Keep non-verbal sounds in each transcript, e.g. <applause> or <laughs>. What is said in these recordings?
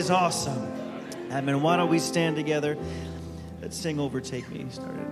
is awesome. Amen. Why don't we stand together? Let's sing Overtake Me. Started.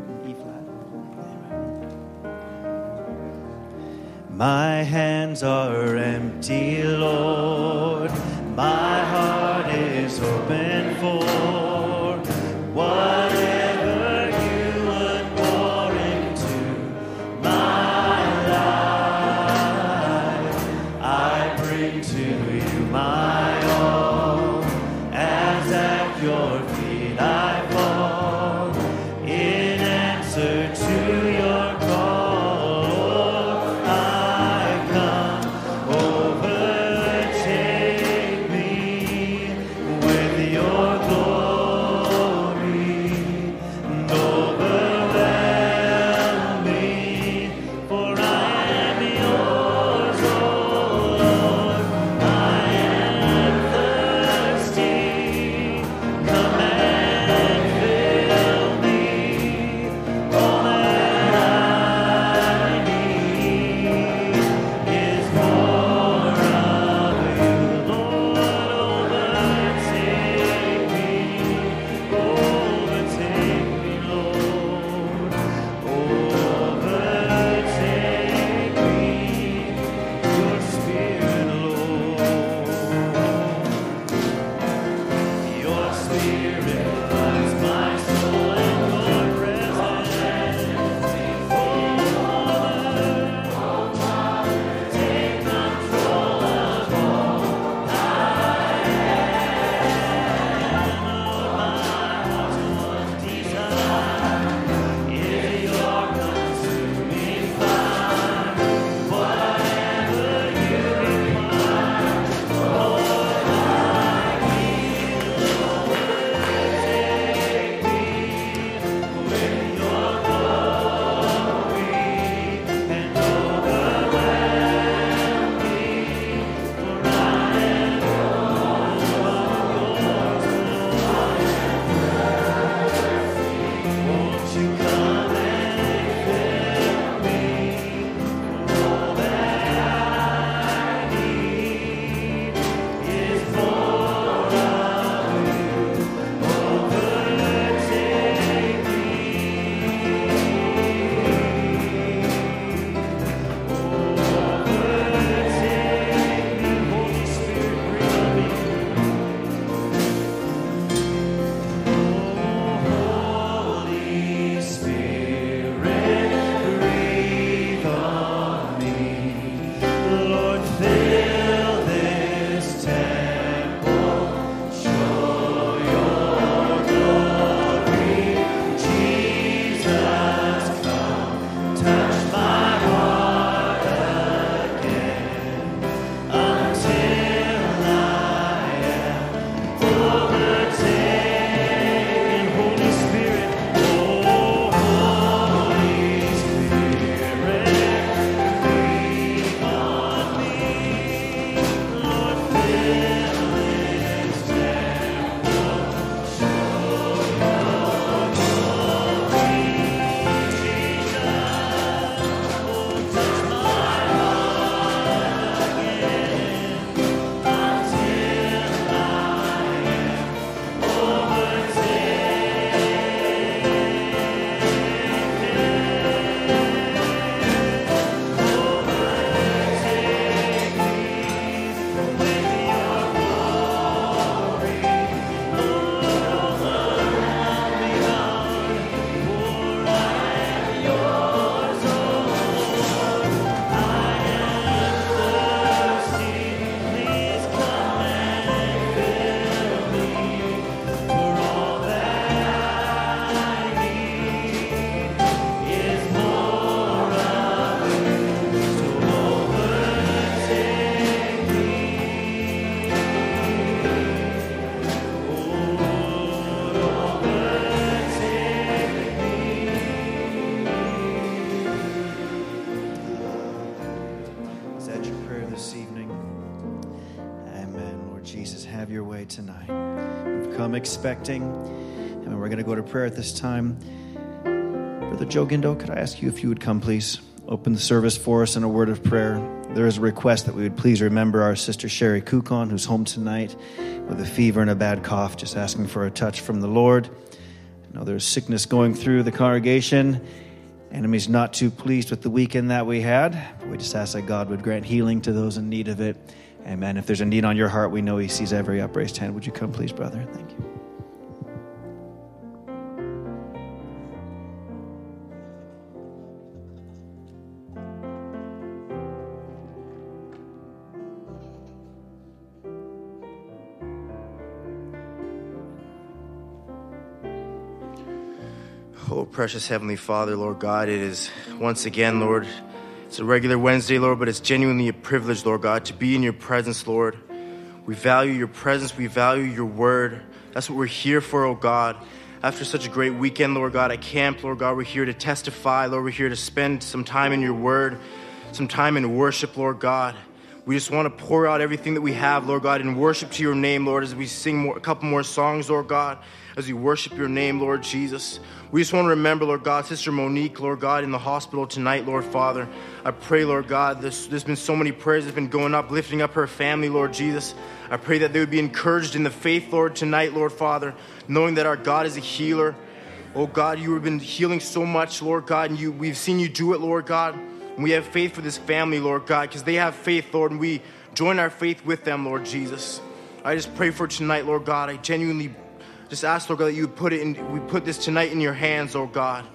Expecting, and we're going to go to prayer at this time. Brother Joe Gindo, could I ask you if you would come, please? Open the service for us in a word of prayer. There is a request that we would please remember our sister Sherry Kukon, who's home tonight with a fever and a bad cough, just asking for a touch from the Lord. I know there's sickness going through the congregation. Enemy's not too pleased with the weekend that we had. We just ask that God would grant healing to those in need of it. Amen. If there's a need on your heart, we know He sees every upraised hand. Would you come, please, brother? Thank you. Precious Heavenly Father, Lord God, it is once again, Lord, it's a regular Wednesday, Lord, but it's genuinely a privilege, Lord God, to be in your presence, Lord. We value your presence, we value your word. That's what we're here for, oh God. After such a great weekend, Lord God, at camp, Lord God, we're here to testify, Lord, we're here to spend some time in your word, some time in worship, Lord God. We just want to pour out everything that we have, Lord God, in worship to your name, Lord, as we sing more, a couple more songs, Lord God, as we worship your name, Lord Jesus. We just want to remember, Lord God, Sister Monique, Lord God, in the hospital tonight, Lord Father. I pray, Lord God, there's, there's been so many prayers that have been going up, lifting up her family, Lord Jesus. I pray that they would be encouraged in the faith, Lord, tonight, Lord Father, knowing that our God is a healer. Oh God, you have been healing so much, Lord God, and you, we've seen you do it, Lord God. And we have faith for this family, Lord God, because they have faith, Lord, and we join our faith with them, Lord Jesus. I just pray for tonight, Lord God. I genuinely just ask, Lord God, that you would put it in, we put this tonight in your hands, oh God.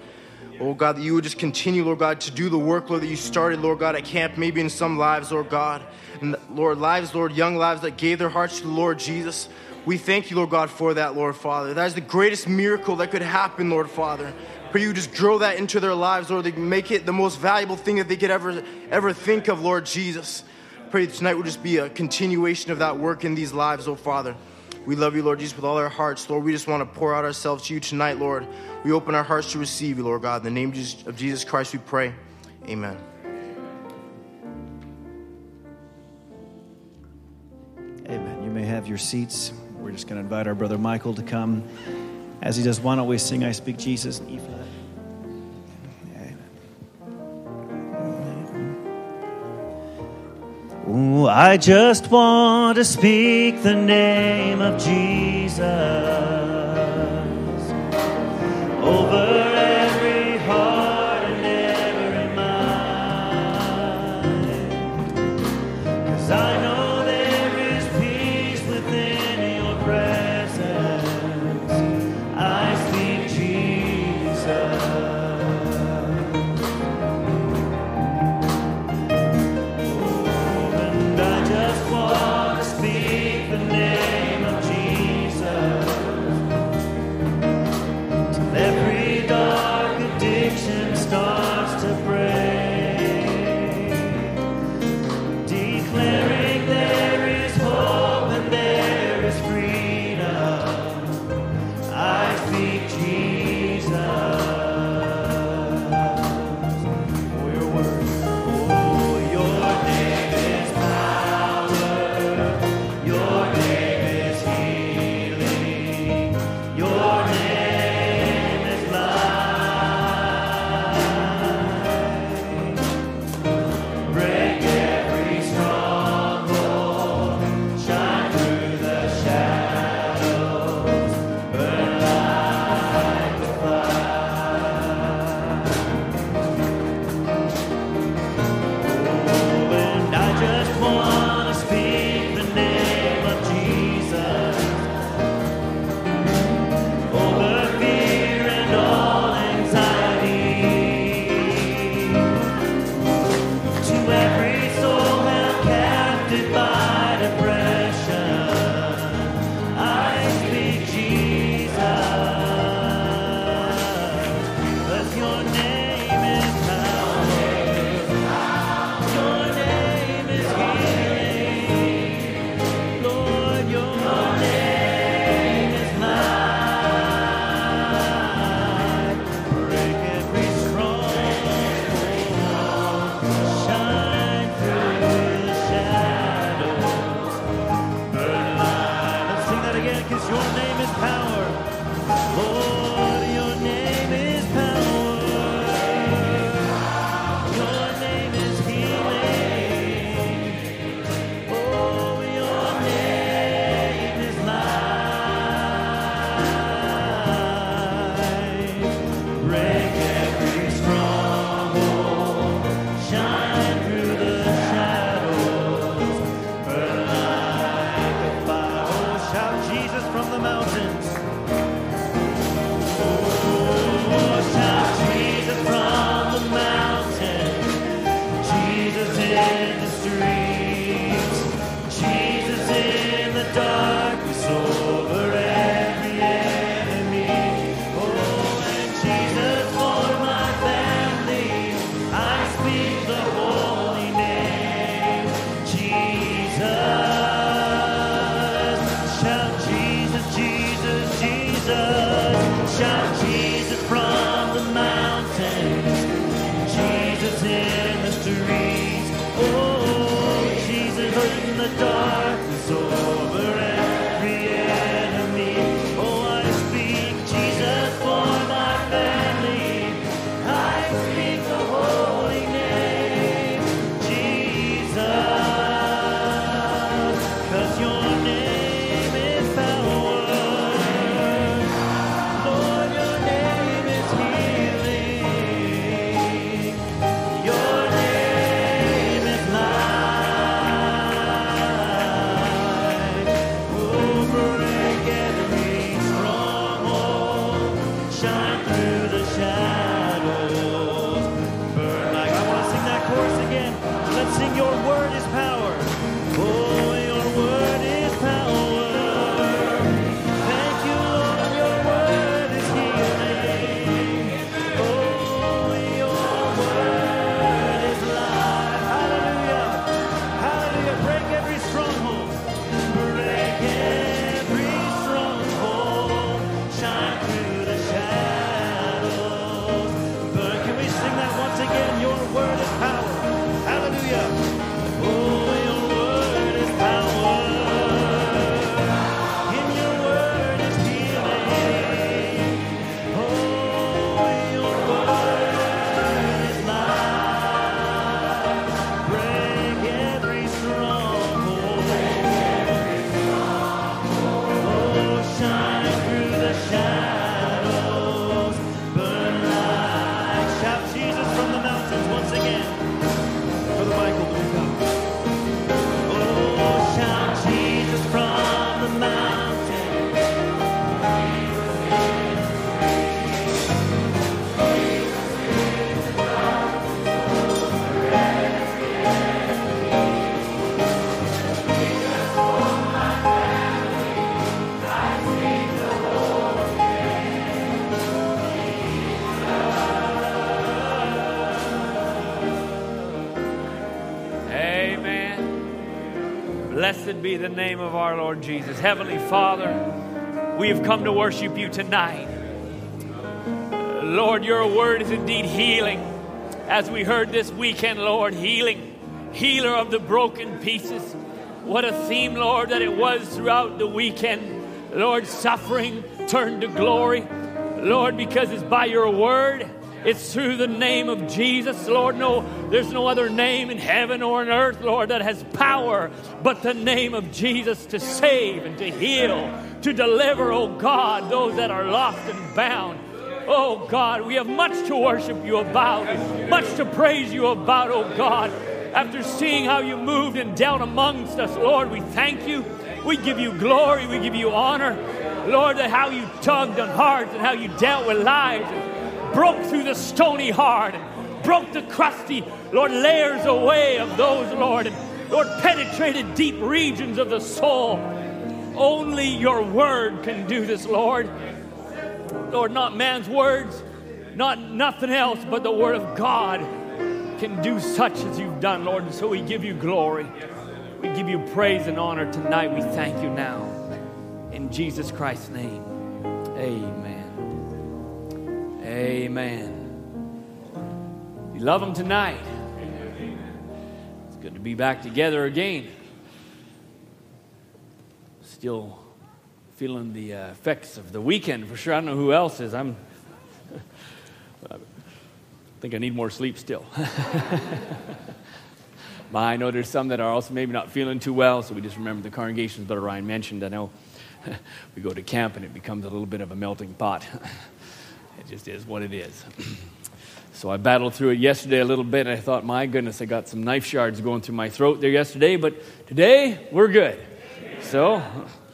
Oh God, that you would just continue, Lord God, to do the work, Lord, that you started, Lord God, at camp, maybe in some lives, Lord God. And Lord, lives, Lord, young lives that gave their hearts to the Lord Jesus. We thank you, Lord God, for that, Lord Father. That is the greatest miracle that could happen, Lord Father. Pray you just grow that into their lives, Lord. They make it the most valuable thing that they could ever ever think of, Lord Jesus. Pray tonight will just be a continuation of that work in these lives, oh Father. We love you, Lord Jesus, with all our hearts, Lord. We just want to pour out ourselves to you tonight, Lord. We open our hearts to receive you, Lord God. In the name of Jesus Christ, we pray. Amen. Amen. You may have your seats. We're just going to invite our brother Michael to come. As he does, why don't we sing I Speak Jesus in E Ooh, I just want to speak the name of Jesus over be the name of our Lord Jesus. Heavenly Father, we have come to worship you tonight. Lord, your word is indeed healing. As we heard this weekend, Lord, healing, healer of the broken pieces. What a theme, Lord, that it was throughout the weekend. Lord, suffering turned to glory. Lord, because it's by your word it's through the name of Jesus, Lord. No, there's no other name in heaven or on earth, Lord, that has power but the name of Jesus to save and to heal, to deliver, oh God, those that are lost and bound. Oh God, we have much to worship you about, much to praise you about, oh God. After seeing how you moved and dealt amongst us, Lord, we thank you. We give you glory, we give you honor. Lord, that how you tugged on hearts and how you dealt with lives broke through the stony heart broke the crusty, Lord, layers away of those, Lord, and Lord, penetrated deep regions of the soul. Only your word can do this, Lord. Lord, not man's words, not nothing else, but the word of God can do such as you've done, Lord. And so we give you glory. We give you praise and honor tonight. We thank you now. In Jesus Christ's name, amen. Amen. You love them tonight. It's good to be back together again. Still feeling the uh, effects of the weekend for sure. I don't know who else is. I'm. <laughs> I think I need more sleep still. <laughs> but I know there's some that are also maybe not feeling too well, so we just remember the congregations that Ryan mentioned. I know <laughs> we go to camp and it becomes a little bit of a melting pot. It just is what it is. <clears throat> so I battled through it yesterday a little bit. I thought, my goodness, I got some knife shards going through my throat there yesterday, but today we're good. So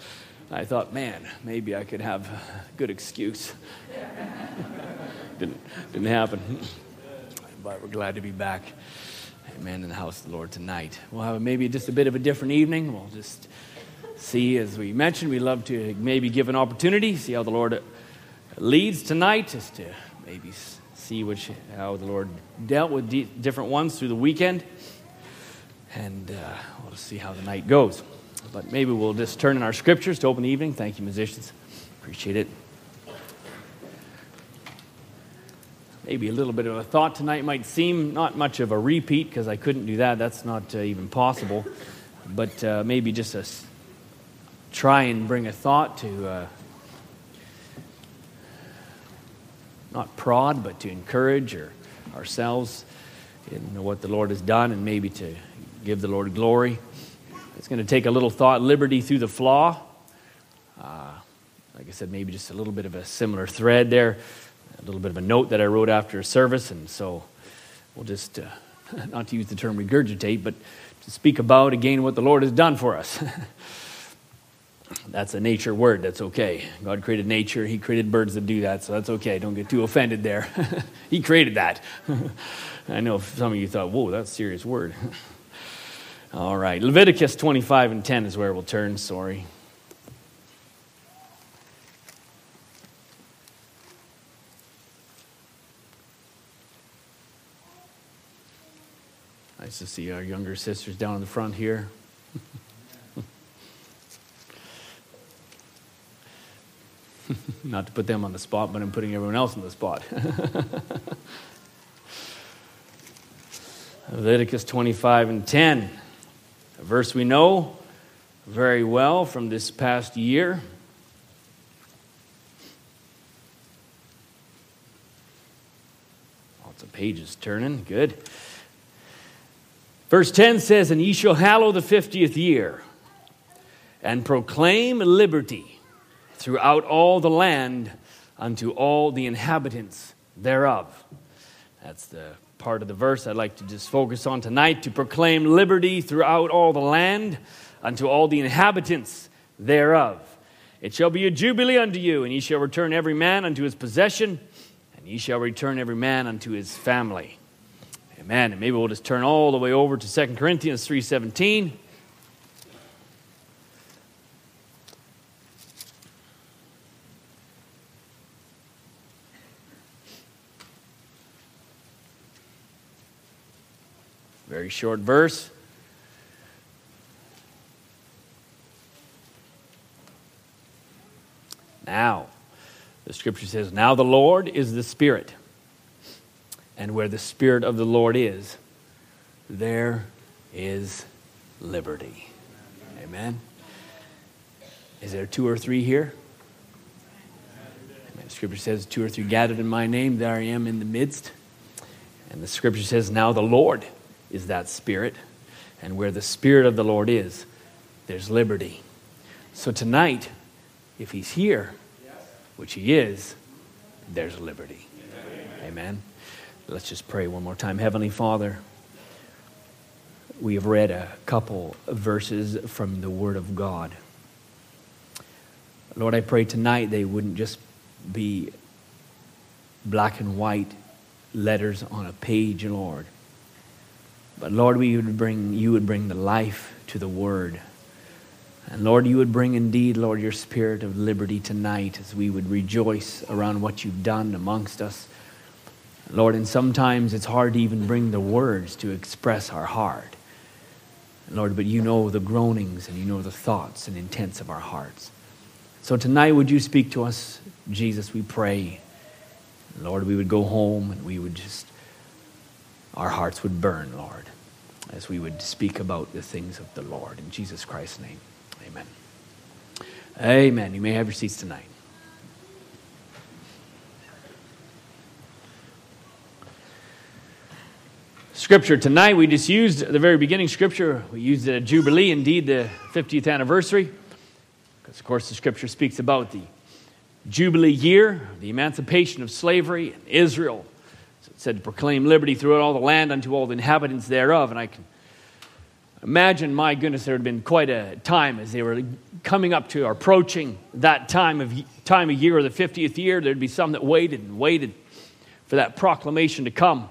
<laughs> I thought, man, maybe I could have a good excuse. <laughs> didn't, didn't happen. <laughs> But we're glad to be back. Amen. In the house of the Lord tonight. We'll have maybe just a bit of a different evening. We'll just see, as we mentioned, we love to maybe give an opportunity, see how the Lord leads tonight is to maybe see which, how the Lord dealt with de- different ones through the weekend. And uh, we'll see how the night goes. But maybe we'll just turn in our scriptures to open the evening. Thank you, musicians. Appreciate it. Maybe a little bit of a thought tonight might seem not much of a repeat because I couldn't do that. That's not uh, even possible. But uh, maybe just a, try and bring a thought to uh, not prod, but to encourage or ourselves in what the Lord has done and maybe to give the Lord glory. It's going to take a little thought, liberty through the flaw. Uh, like I said, maybe just a little bit of a similar thread there, a little bit of a note that I wrote after a service, and so we'll just, uh, <laughs> not to use the term regurgitate, but to speak about again what the Lord has done for us. <laughs> That's a nature word. That's okay. God created nature. He created birds that do that, so that's okay. Don't get too offended there. <laughs> he created that. <laughs> I know some of you thought, whoa, that's a serious word. <laughs> All right. Leviticus 25 and 10 is where we'll turn. Sorry. Nice to see our younger sisters down in the front here. <laughs> Not to put them on the spot, but I'm putting everyone else on the spot. <laughs> Leviticus 25 and 10, a verse we know very well from this past year. Lots of pages turning. Good. Verse 10 says, And ye shall hallow the fiftieth year, and proclaim liberty throughout all the land unto all the inhabitants thereof. That's the part of the verse I'd like to just focus on tonight to proclaim liberty throughout all the land unto all the inhabitants thereof. It shall be a jubilee unto you, and ye shall return every man unto his possession, and ye shall return every man unto his family. Amen. And maybe we'll just turn all the way over to 2 Corinthians 3:17. short verse. Now, the scripture says, Now the Lord is the Spirit. And where the Spirit of the Lord is, there is liberty. Amen. Is there two or three here? Amen. Scripture says, Two or three gathered in my name, there I am in the midst. And the scripture says, Now the Lord is that Spirit, and where the Spirit of the Lord is, there's liberty. So tonight, if He's here, which He is, there's liberty. Amen. Let's just pray one more time. Heavenly Father, we have read a couple verses from the Word of God. Lord, I pray tonight they wouldn't just be black and white letters on a page, Lord. But Lord, we would bring, you would bring the life to the Word. And Lord, you would bring indeed, Lord, your spirit of liberty tonight as we would rejoice around what you've done amongst us. Lord, and sometimes it's hard to even bring the words to express our heart. Lord, but you know the groanings and you know the thoughts and intents of our hearts. So tonight, would you speak to us, Jesus, we pray. Lord, we would go home and we would just, our hearts would burn, Lord, as we would speak about the things of the Lord. In Jesus Christ's name, amen. Amen. You may have your seats tonight. Scripture tonight, we just used the very beginning scripture. We used it at Jubilee, indeed, the 50th anniversary. Because, of course, the scripture speaks about the Jubilee year, the emancipation of slavery in Israel. Said to proclaim liberty throughout all the land unto all the inhabitants thereof. And I can imagine, my goodness, there had been quite a time as they were coming up to or approaching that time of time of year, or the 50th year. There'd be some that waited and waited for that proclamation to come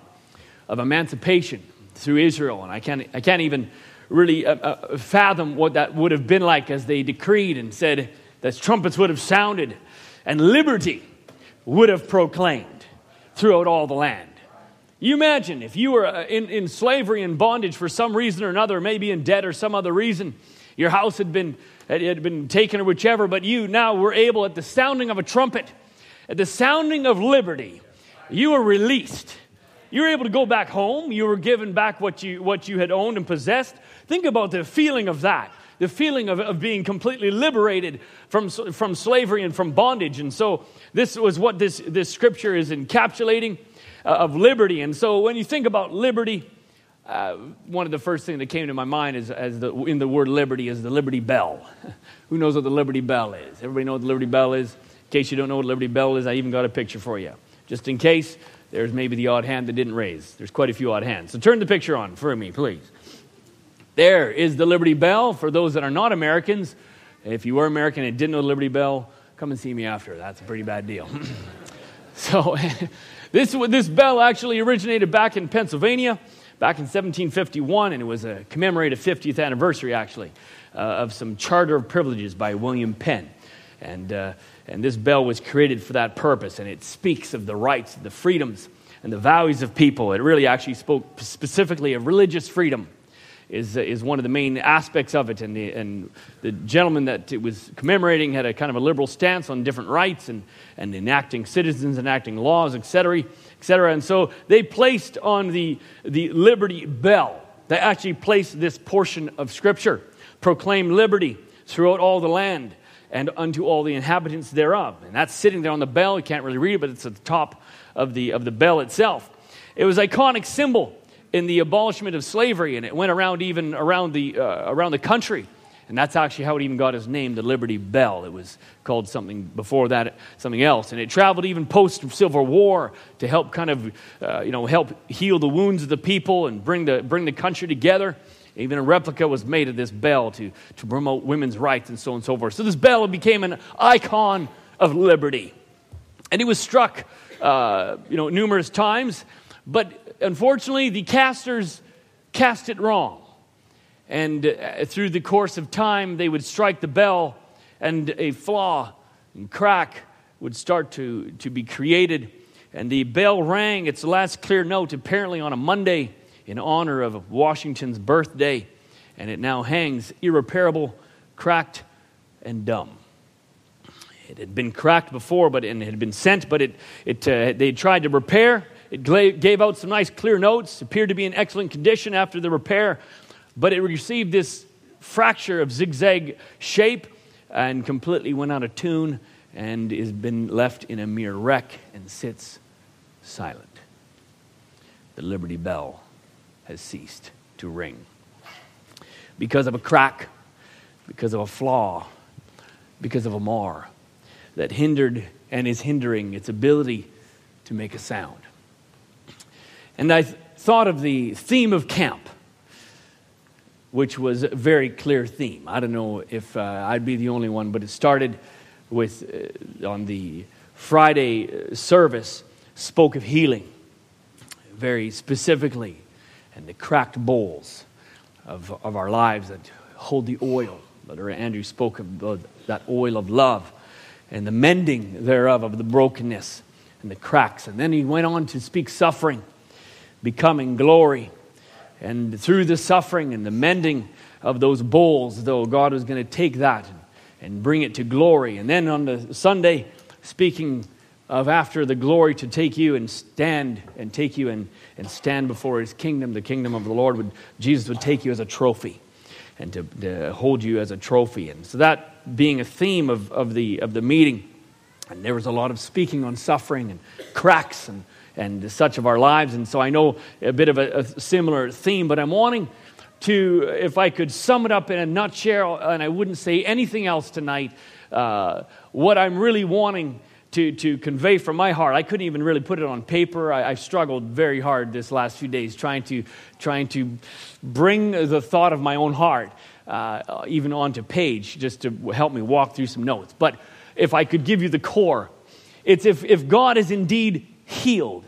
of emancipation through Israel. And I can't, I can't even really uh, uh, fathom what that would have been like as they decreed and said that trumpets would have sounded and liberty would have proclaimed throughout all the land. You imagine if you were uh, in, in slavery and bondage for some reason or another, maybe in debt or some other reason, your house had been, had been taken or whichever, but you now were able, at the sounding of a trumpet, at the sounding of liberty, you were released you were able to go back home. You were given back what you, what you had owned and possessed. Think about the feeling of that the feeling of, of being completely liberated from, from slavery and from bondage. And so, this was what this, this scripture is encapsulating uh, of liberty. And so, when you think about liberty, uh, one of the first things that came to my mind is as the, in the word liberty is the Liberty Bell. <laughs> Who knows what the Liberty Bell is? Everybody know what the Liberty Bell is? In case you don't know what Liberty Bell is, I even got a picture for you. Just in case, there's maybe the odd hand that didn't raise. There's quite a few odd hands. So turn the picture on for me, please. There is the Liberty Bell. For those that are not Americans, if you were American and didn't know the Liberty Bell, come and see me after. That's a pretty bad deal. <clears throat> so <laughs> this, this bell actually originated back in Pennsylvania back in 1751, and it was a commemorative 50th anniversary, actually, uh, of some Charter of Privileges by William Penn. And uh, and this bell was created for that purpose, and it speaks of the rights, the freedoms, and the values of people. It really actually spoke specifically of religious freedom, is, is one of the main aspects of it. And the, and the gentleman that it was commemorating had a kind of a liberal stance on different rights and, and enacting citizens, enacting laws, etc., etc. And so they placed on the, the Liberty Bell, they actually placed this portion of Scripture proclaim liberty throughout all the land and unto all the inhabitants thereof. And that's sitting there on the bell. You can't really read it, but it's at the top of the, of the bell itself. It was iconic symbol in the abolishment of slavery, and it went around even around the, uh, around the country. And that's actually how it even got its name, the Liberty Bell. It was called something before that, something else. And it traveled even post Civil War to help kind of, uh, you know, help heal the wounds of the people and bring the, bring the country together. Even a replica was made of this bell to, to promote women's rights and so on and so forth. So this bell became an icon of liberty. And it was struck, uh, you know, numerous times, but unfortunately, the casters cast it wrong. And uh, through the course of time, they would strike the bell, and a flaw and crack would start to, to be created. And the bell rang its last clear note, apparently on a Monday in honor of Washington's birthday, and it now hangs irreparable, cracked, and dumb. It had been cracked before, but and it had been sent, but it, it uh, they tried to repair. It gave out some nice clear notes. Appeared to be in excellent condition after the repair, but it received this fracture of zigzag shape and completely went out of tune and has been left in a mere wreck and sits silent. The Liberty Bell has ceased to ring because of a crack, because of a flaw, because of a mar that hindered and is hindering its ability to make a sound. And I th- thought of the theme of camp, which was a very clear theme. I don't know if uh, I'd be the only one, but it started with, uh, on the Friday uh, service, spoke of healing very specifically, and the cracked bowls of, of our lives that hold the oil. Brother Andrew spoke of that oil of love and the mending thereof, of the brokenness and the cracks. And then he went on to speak suffering, becoming glory. And through the suffering and the mending of those bowls, though, God was going to take that and, bring it to glory. And then on the Sunday, speaking of after the glory to take you and stand and take you and, and stand before his kingdom, the kingdom of the Lord, would Jesus would take you as a trophy and to, to hold you as a trophy. And so that being a theme of, of, the, of the meeting, and there was a lot of speaking on suffering and cracks and, and such of our lives. And so I know a bit of a, a similar theme, but I'm wanting to, if I could sum it up in a nutshell, and I wouldn't say anything else tonight, uh, what I'm really wanting to, to convey from my heart. I couldn't even really put it on paper. I, I struggled very hard this last few days trying to, trying to bring the thought of my own heart uh, even onto page just to help me walk through some notes. But if I could give you the core, it's if, if God is indeed healed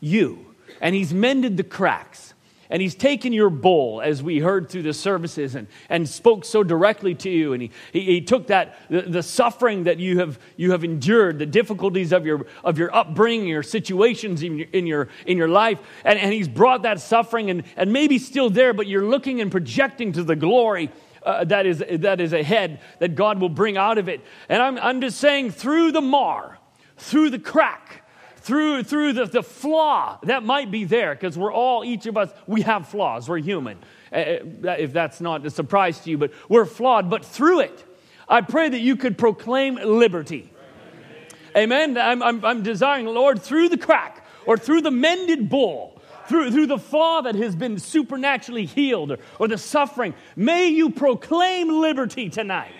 you and He's mended the cracks and he's taken your bowl, as we heard through the services, and, and spoke so directly to you. And he, he, he took that, the, the, suffering that you have, you have endured, the difficulties of your, of your upbringing, your situations in your, in your, in your life, and, and he's brought that suffering, and, and maybe still there, but you're looking and projecting to the glory uh, that, is, that is ahead, that God will bring out of it. And I'm, I'm just saying, through the mar, through the crack, through, through the, the flaw that might be there, because we're all, each of us, we have flaws. We're human. Uh, uh, if that's not a surprise to you, but we're flawed. But through it, I pray that you could proclaim liberty. Amen. I'm, I'm, I'm desiring, Lord, through the crack or through the mended bowl, through, through the flaw that has been supernaturally healed or, or the suffering, may you proclaim liberty tonight.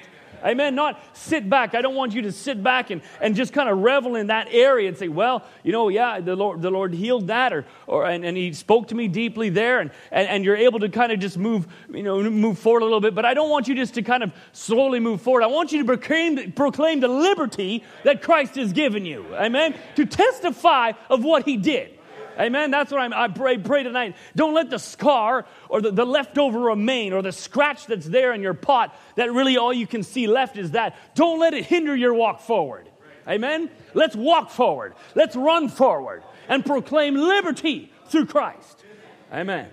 Amen. Not sit back. I don't want you to sit back and, and just kind of revel in that area and say, well, you know, yeah, the Lord, the Lord healed that or, or and, and he spoke to me deeply there and, and, and you're able to kind of just move, you know, move forward a little bit. But I don't want you just to kind of slowly move forward. I want you to proclaim, proclaim the liberty that Christ has given you. Amen. To testify of what he did. Amen. That's what I'm, I pray, pray tonight. Don't let the scar or the, the leftover remain or the scratch that's there in your pot that really all you can see left is that. Don't let it hinder your walk forward. Amen. Let's walk forward. Let's run forward and proclaim liberty through Christ. Amen.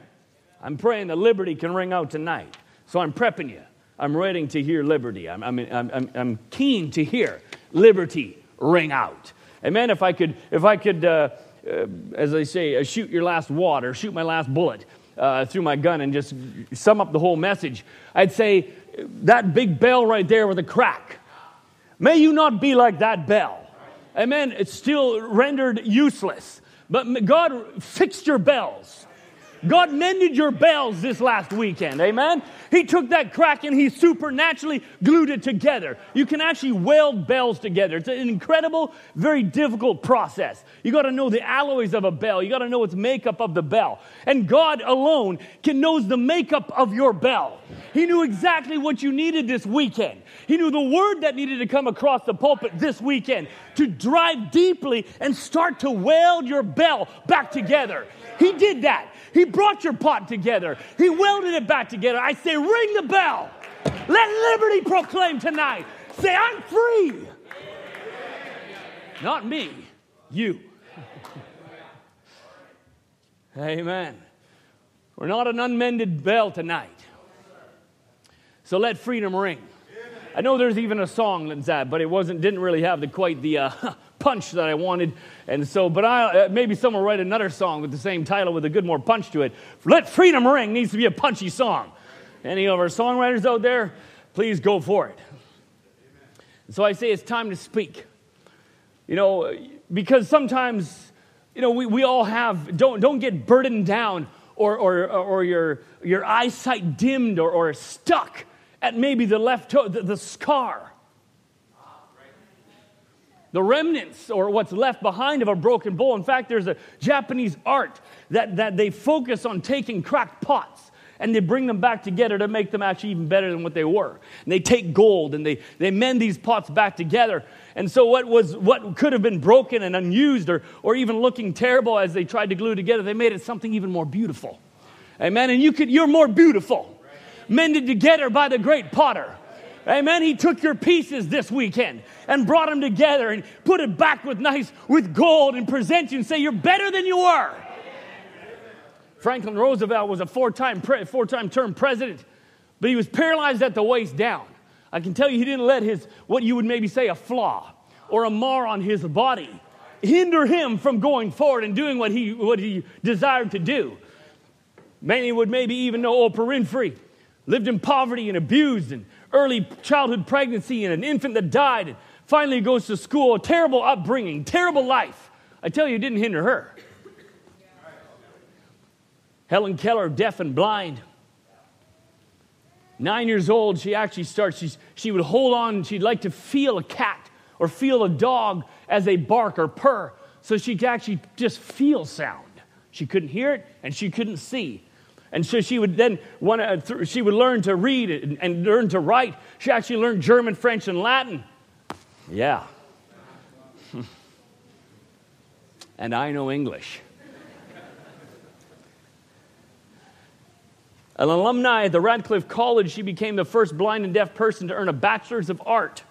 I'm praying that liberty can ring out tonight. So I'm prepping you. I'm ready to hear liberty. I'm, I'm, I'm, I'm keen to hear liberty ring out. Amen. If I could, if I could, uh, uh, as I say, uh, shoot your last wad or shoot my last bullet uh, through my gun and just sum up the whole message, I'd say that big bell right there with a crack. May you not be like that bell. Amen. It's still rendered useless. But God fixed your bells. God mended your bells this last weekend. Amen. He took that crack and he supernaturally glued it together. You can actually weld bells together. It's an incredible, very difficult process. You got to know the alloys of a bell. You got to know its makeup of the bell. And God alone can knows the makeup of your bell. He knew exactly what you needed this weekend. He knew the word that needed to come across the pulpit this weekend to drive deeply and start to weld your bell back together. He did that. He brought your pot together. He welded it back together. I say, ring the bell. Let liberty proclaim tonight. Say, I'm free. Not me, you. <laughs> Amen. We're not an unmended bell tonight. So let freedom ring. I know there's even a song that's that, but it wasn't didn't really have the quite the uh, <laughs> punch that I wanted. And so, but I uh, maybe someone will write another song with the same title with a good more punch to it. Let Freedom Ring needs to be a punchy song. Any of our songwriters out there, please go for it. So I say it's time to speak. You know, because sometimes, you know, we, we all have, don't, don't get burdened down or, or, or your, your eyesight dimmed or, or stuck at maybe the left toe, the, the scar. The remnants or what's left behind of a broken bowl. In fact, there's a Japanese art that, that they focus on taking cracked pots and they bring them back together to make them actually even better than what they were. And they take gold and they, they mend these pots back together. And so what was what could have been broken and unused or, or even looking terrible as they tried to glue together, they made it something even more beautiful. Amen. And you could you're more beautiful. Mended together by the great potter. Amen. He took your pieces this weekend and brought them together and put it back with nice with gold and present you and say you're better than you were. Franklin Roosevelt was a four-time, four-time term president, but he was paralyzed at the waist down. I can tell you he didn't let his, what you would maybe say, a flaw or a mar on his body hinder him from going forward and doing what he, what he desired to do. Many would maybe even know Oprah Winfrey lived in poverty and abused and early childhood pregnancy and an infant that died and finally goes to school, a terrible upbringing, terrible life. I tell you, it didn't hinder her. Helen Keller, deaf and blind. Nine years old, she actually starts, she's, she would hold on, she'd like to feel a cat or feel a dog as they bark or purr. So she could actually just feel sound. She couldn't hear it and she couldn't see. And so she would then want to, she would learn to read and, and learn to write. She actually learned German, French, and Latin. Yeah. <laughs> and I know English. An alumni at the Radcliffe College, she became the first blind and deaf person to earn a bachelor's of art.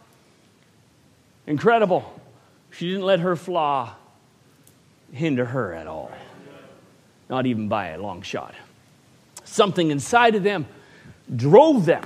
Incredible. She didn't let her flaw hinder her at all, not even by a long shot. Something inside of them drove them.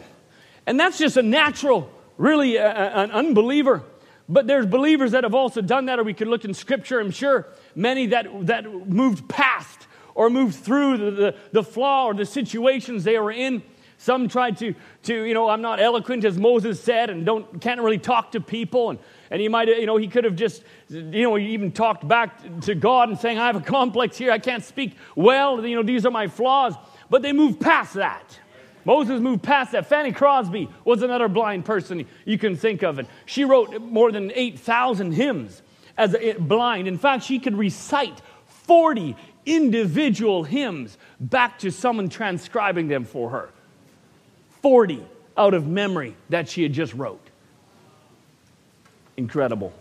And that's just a natural, really, a, a, an unbeliever. But there's believers that have also done that, or we could look in Scripture, I'm sure, many that, that moved past or moved through the, the, the flaw or the situations they were in. Some tried to, to, you know, I'm not eloquent as Moses said and don't, can't really talk to people. And, and he might, you know, he could have just, you know, even talked back to God and saying, I have a complex here. I can't speak well. You know, these are my flaws. But they moved past that. Moses moved past that. Fanny Crosby was another blind person you can think of. And she wrote more than 8,000 hymns as a blind. In fact, she could recite 40 individual hymns back to someone transcribing them for her. 40 out of memory that she had just wrote. Incredible.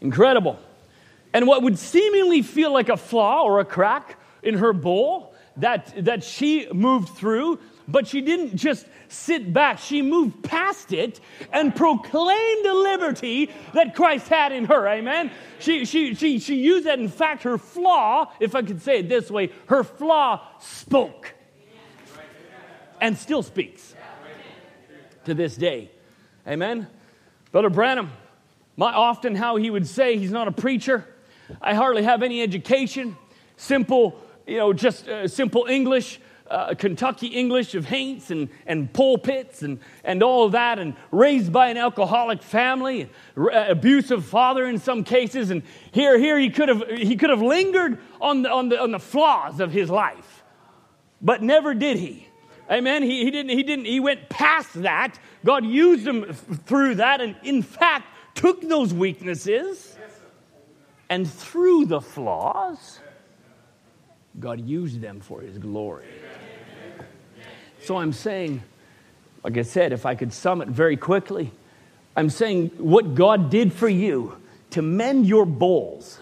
Incredible. And what would seemingly feel like a flaw or a crack in her bowl that, that she moved through, but she didn't just sit back. She moved past it and proclaimed the liberty that Christ had in her. Amen. She, she, she, she used that. In fact, her flaw, if I could say it this way, her flaw spoke and still speaks to this day. Amen. Brother Branham, my, often how he would say he's not a preacher. I hardly have any education. Simple, you know, just uh, simple English uh, Kentucky English of Haints and, and pulpits and, and all of that, and raised by an alcoholic family, uh, abusive father in some cases. And here, here he could have, he could have lingered on the, on, the, on the flaws of his life, but never did he. Amen. He, he, didn't, he didn't, he went past that. God used him through that, and in fact, took those weaknesses and through the flaws, God used them for his glory. So I'm saying, like I said, if I could sum it very quickly, I'm saying what God did for you to mend your bowls,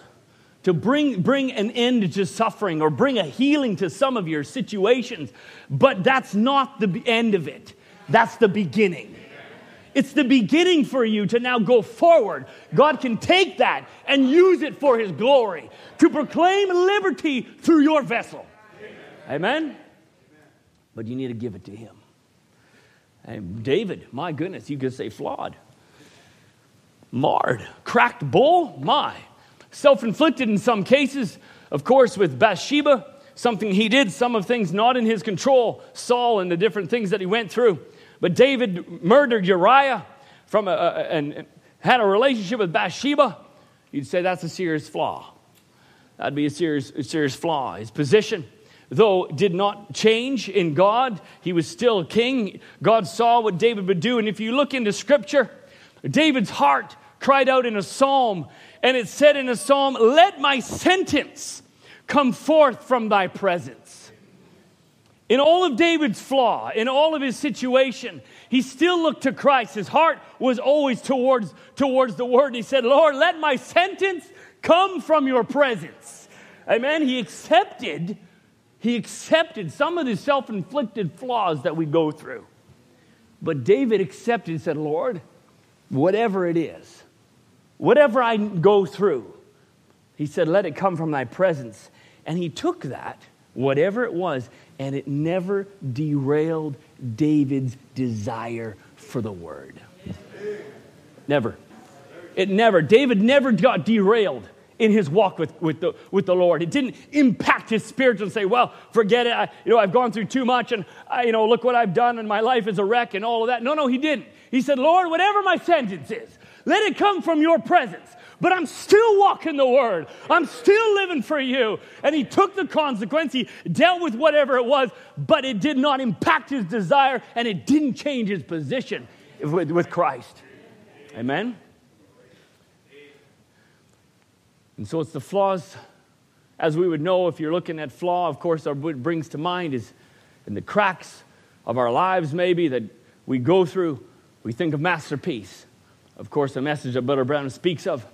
to bring, bring an end to suffering or bring a healing to some of your situations. But that's not the end of it, that's the beginning. It's the beginning for you to now go forward. God can take that and use it for His glory to proclaim liberty through your vessel. Amen? but you need to give it to Him. And David, my goodness, you could say flawed. Marred. Cracked bull? My. Self inflicted in some cases, of course, with Bathsheba, something he did, some of things not in his control, Saul and the different things that he went through. But David murdered Uriah from a, a, and had a relationship with Bathsheba. You'd say that's a serious flaw. That'd be a serious, a serious flaw. His position, though, did not change in God. He was still king. God saw what David would do. And if you look into scripture, David's heart cried out in a psalm, and it said in a psalm, Let my sentence come forth from thy presence. In all of David's flaw, in all of his situation, he still looked to Christ. His heart was always towards, towards the word. He said, Lord, let my sentence come from your presence. Amen. He accepted, he accepted some of the self-inflicted flaws that we go through. But David accepted and said, Lord, whatever it is, whatever I go through, he said, let it come from thy presence. And he took that, whatever it was, and it never derailed David's desire for the word. Never. It never. David never got derailed in his walk with, with, the, with the Lord. It didn't impact his spirit and say, well, forget it. I, you know, I've gone through too much and, I, you know, look what I've done and my life is a wreck and all of that. No, no, he didn't. He said, Lord, whatever my sentence is, let it come from your presence. But I'm still walking the word. I'm still living for you. And he took the consequence. He dealt with whatever it was, but it did not impact his desire and it didn't change his position with, with Christ. Amen? And so it's the flaws, as we would know if you're looking at flaw, of course, our, what brings to mind is in the cracks of our lives, maybe that we go through, we think of masterpiece. Of course, the message that Brother Branham speaks of.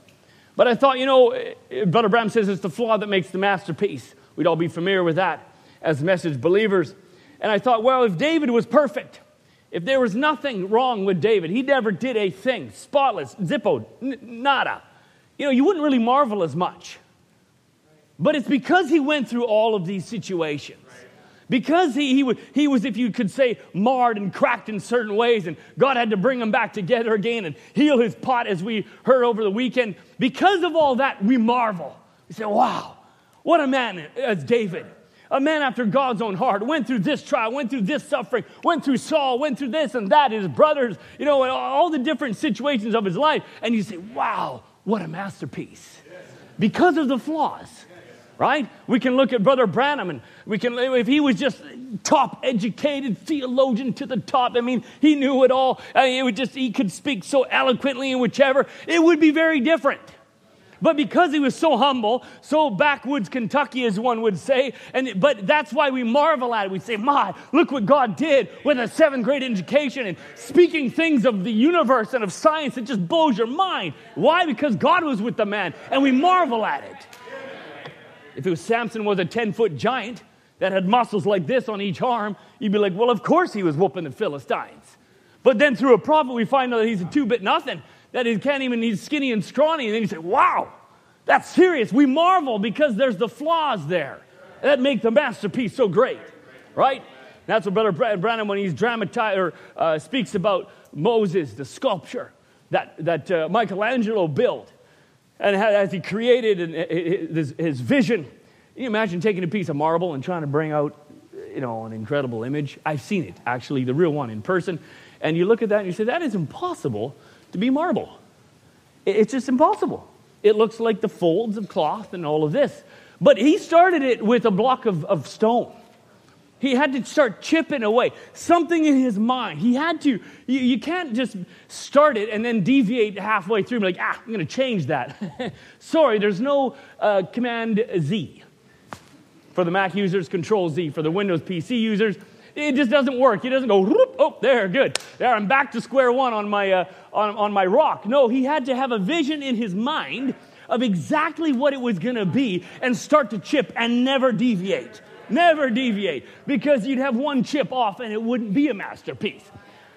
But I thought, you know, eh, eh, Brother Branham says it's the flaw that makes the masterpiece. We'd all be familiar with that as message believers. And I thought, well, if David was perfect, if there was nothing wrong with David, he never did a thing, spotless, zippo, n- nada you know, you wouldn't really marvel as much. But it's because he went through all of these situations. Because he, he, he was, if you could say, marred and cracked in certain ways, and God had to bring him back together again and heal his pot, as we heard over the weekend. Because of all that, we marvel. We say, wow, what a man as David. A man after God's own heart, went through this trial, went through this suffering, went through Saul, went through this and that, his brothers, you know, all the different situations of his life. And you say, wow, what a masterpiece. Because of the flaws, right? We can look at Brother Branham and we can, if he was just top educated theologian to the top, I mean, he knew it all. I mean, it would just, he could speak so eloquently in whichever, it would be very different. But because he was so humble, so backwoods Kentucky, as one would say, and but that's why we marvel at it. We say, "My, look what God did with a seventh grade education and speaking things of the universe and of science that just blows your mind." Why? Because God was with the man, and we marvel at it. If it was Samson was a ten foot giant that had muscles like this on each arm, you'd be like, "Well, of course he was whooping the Philistines." But then through a prophet, we find out that he's a two bit nothing that he can't even, he's skinny and scrawny. And then you say, wow, that's serious. We marvel because there's the flaws there that make the masterpiece so great, right? That's what Brother Branham, when he's dramatized or uh, speaks about Moses, the sculpture that, that uh, Michelangelo built, and as he created his, vision, you imagine taking a piece of marble and trying to bring out, you know, an incredible image? I've seen it, actually, the real one in person. And you look at that and you say, that is impossible to be marble. It's just impossible. It looks like the folds of cloth and all of this. But he started it with a block of, of stone. He had to start chipping away something in his mind. He had to, you, you can't just start it and then deviate halfway through, like, ah, I'm going to change that. <laughs> Sorry, there's no uh, Command Z. For the Mac users, Control Z. For the Windows PC users, it just doesn't work. He doesn't go, oh, there, good. There, I'm back to square one on my, uh, on, on my rock. No, he had to have a vision in his mind of exactly what it was going to be and start to chip and never deviate. Never deviate because you'd have one chip off and it wouldn't be a masterpiece.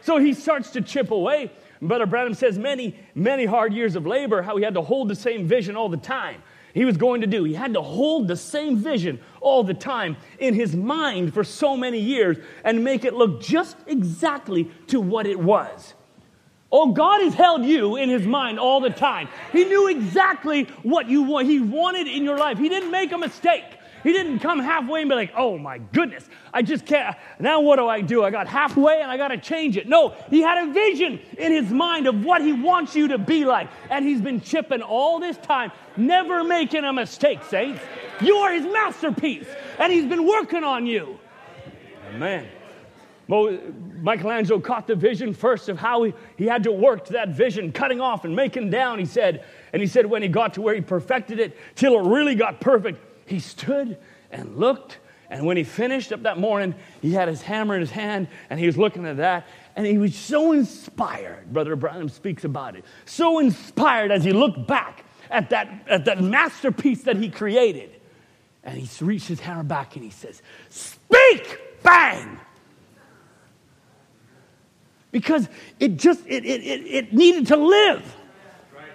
So he starts to chip away. Brother Branham says many, many hard years of labor, how he had to hold the same vision all the time. He was going to do. He had to hold the same vision all the time in his mind for so many years and make it look just exactly to what it was. Oh, God has held you in his mind all the time. He knew exactly what you want, he wanted in your life. He didn't make a mistake. He didn't come halfway and be like, oh my goodness, I just can't. Now what do I do? I got halfway and I got to change it. No, he had a vision in his mind of what he wants you to be like. And he's been chipping all this time, never making a mistake, saints. You are his masterpiece, and he's been working on you. Amen. Michelangelo caught the vision first of how he, he had to work to that vision, cutting off and making down, he said. And he said when he got to where he perfected it, till it really got perfect, he stood and looked. And when he finished up that morning, he had his hammer in his hand and he was looking at that. And he was so inspired. Brother Branham speaks about it. So inspired as he looked back at that, at that masterpiece that he created. And he reached his hammer back and he says, Speak! Bang! Because it just, it, it, it, it needed to live.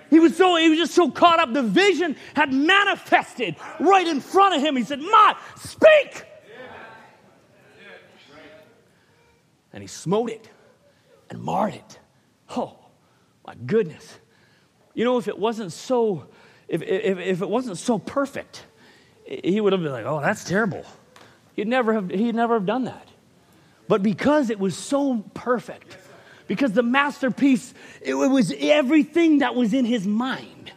He was so he was just so caught up. The vision had manifested right in front of him. He said, "Ma, speak." And he smote it and marred it. Oh, my goodness. You know, if it wasn't so, if, if, if it wasn't so perfect, he would have been like, oh, that's terrible. He'd never have, he'd never have done that. But because it was so perfect, because the masterpiece, it, was everything that was in his mind.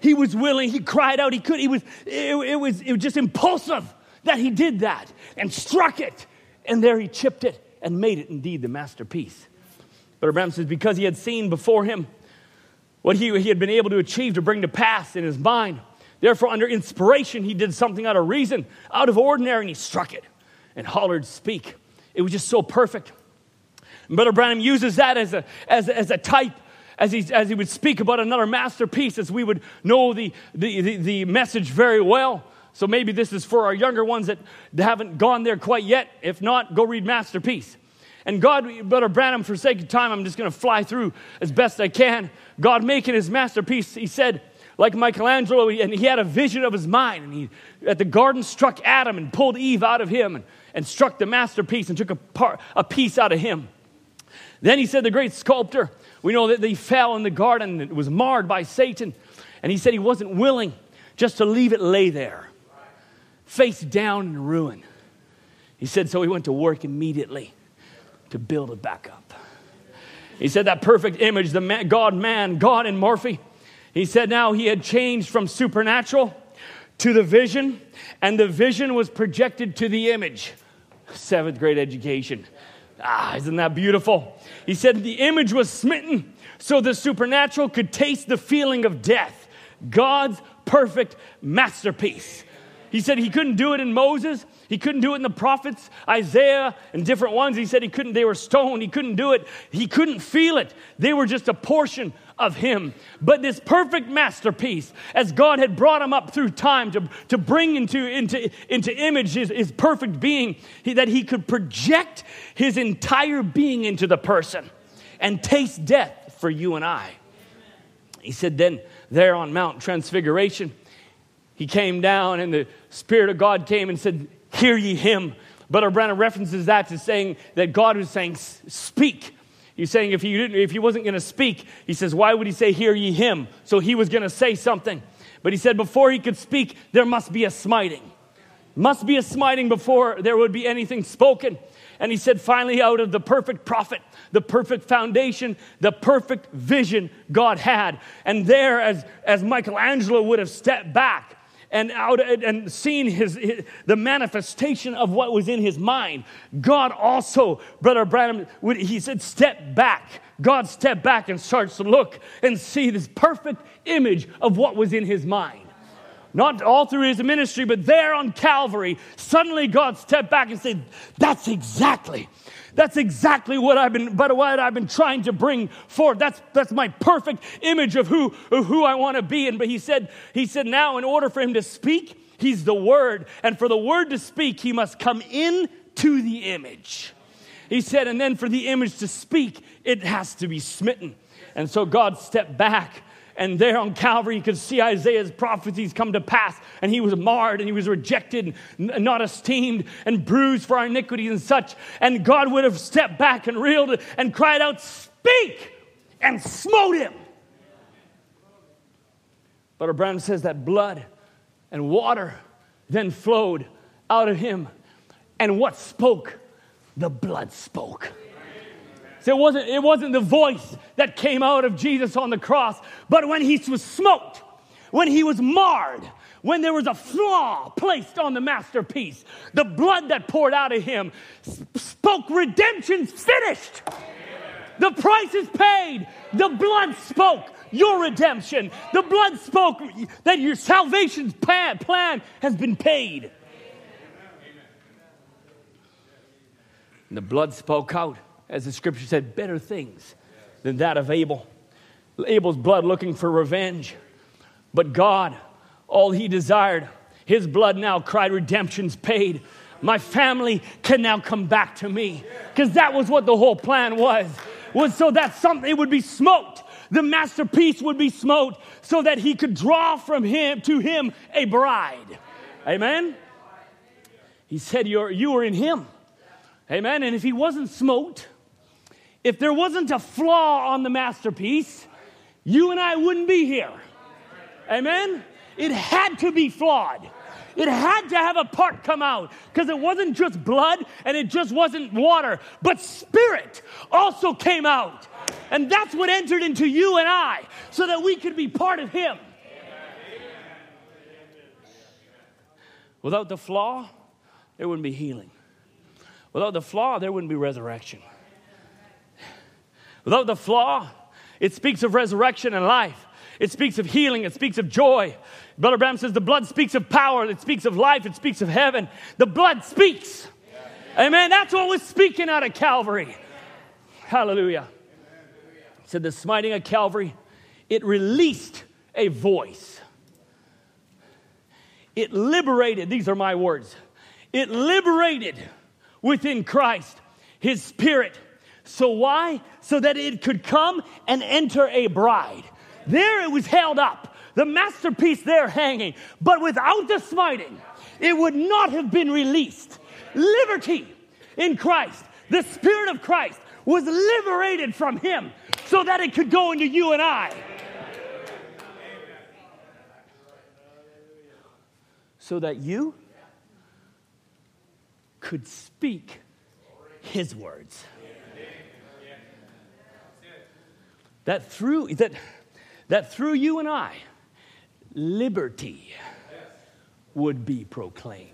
He was willing, he cried out, he could, he was, it, it was, it was just impulsive that he did that and struck it. And there he chipped it and made it indeed the masterpiece. But Branham says, because he had seen before him what he, he had been able to achieve to bring to pass in his mind, therefore, under inspiration, he did something out of reason, out of ordinary, and he struck it and hollered, Speak. It was just so perfect. Brother Branham uses that as a, as, as a type as he, as he would speak about another masterpiece, as we would know the, the, the, the, message very well. So maybe this is for our younger ones that haven't gone there quite yet. If not, go read Masterpiece. And God, Brother Branham, for sake of time, I'm just going to fly through as best I can. God making his masterpiece, he said, like Michelangelo, and he had a vision of his mind. And he, at the garden, struck Adam and pulled Eve out of him and, and struck the masterpiece and took a, part, a piece out of him. Then he said, the great sculptor, we know that he fell in the garden and was marred by Satan. And he said he wasn't willing just to leave it lay there, face down in ruin. He said, so he went to work immediately to build it back up. He said that perfect image, the man, God man, God in Morphe. He said now he had changed from supernatural to the vision, and the vision was projected to the image. Seventh grade education. Ah, isn't that beautiful? He said the image was smitten so the supernatural could taste the feeling of death. God's perfect masterpiece. He said he couldn't do it in Moses. He couldn't do it in the prophets, Isaiah, and different ones. He said he couldn't, they were stoned. He couldn't do it. He couldn't feel it. They were just a portion of him. But this perfect masterpiece, as God had brought him up through time to, to bring into, into, into image his, his perfect being, he, that he could project his entire being into the person and taste death for you and I. He said, then there on Mount Transfiguration, he came down and the Spirit of God came and said, Hear ye him. But Branham references that to saying that God was saying, Speak. He's saying if he, didn't, if he wasn't going to speak, he says, Why would he say, Hear ye him? So he was going to say something. But he said, Before he could speak, there must be a smiting. Must be a smiting before there would be anything spoken. And he said, Finally, out of the perfect prophet, the perfect foundation, the perfect vision God had. And there, as, as Michelangelo would have stepped back, and out and seen his, his, the manifestation of what was in his mind. God also brother branham he said step back. God stepped back and starts to look and see this perfect image of what was in his mind. Not all through his ministry, but there on Calvary, suddenly God stepped back and said, That's exactly that's exactly what I've been, but what I've been trying to bring forth. That's, that's my perfect image of who, of who I want to be. And but he said, he said, now in order for him to speak, he's the word. And for the word to speak, he must come in to the image. He said, and then for the image to speak, it has to be smitten. And so God stepped back And there on Calvary, you could see Isaiah's prophecies come to pass. And he was marred and he was rejected, and not esteemed, and bruised for our iniquities and such. And God would have stepped back and reeled and cried out, Speak! And smote him. But Branham says that blood and water then flowed out of him. And what spoke? The blood spoke. It wasn't, it wasn't the voice that came out of Jesus on the cross, but when he was smoked, when he was marred, when there was a flaw placed on the masterpiece, the blood that poured out of him spoke redemption's finished. The price is paid. The blood spoke your redemption. The blood spoke that your salvation's plan, plan has been paid. And the blood spoke out, as the scripture said, better things than that of Abel. Abel's blood looking for revenge. But God, all he desired, his blood now cried, Redemption's paid. My family can now come back to me. Because that was what the whole plan was. Was so that something it would be smoked. The masterpiece would be smote so that he could draw from him to him a bride. Amen. He said, You're, You are in him. Amen. And if he wasn't smote, if there wasn't a flaw on the masterpiece, you and I wouldn't be here. Amen. It had to be flawed. It had to have a part come out because it wasn't just blood and it just wasn't water, but spirit also came out. And that's what entered into you and I so that we could be part of Him. Without the flaw, there wouldn't be healing. Without the flaw, there wouldn't be resurrection. Without the flaw, it speaks of resurrection and life. It speaks of healing. It speaks of joy. Brother Branham says the blood speaks of power. It speaks of life. It speaks of heaven. The blood speaks. Amen. That's what was speaking out of Calvary. Hallelujah. Said the smiting of Calvary, it released a voice. It liberated, these are my words, it liberated within Christ, his spirit. So why? So that it could come and enter a bride. There it was held up, the masterpiece there hanging. But without the smiting, it would not have been released. Liberty in Christ, the Spirit of Christ was liberated from him so that it could go into you and I. So that you could speak his words. That through that, that through you and I, liberty would be proclaimed.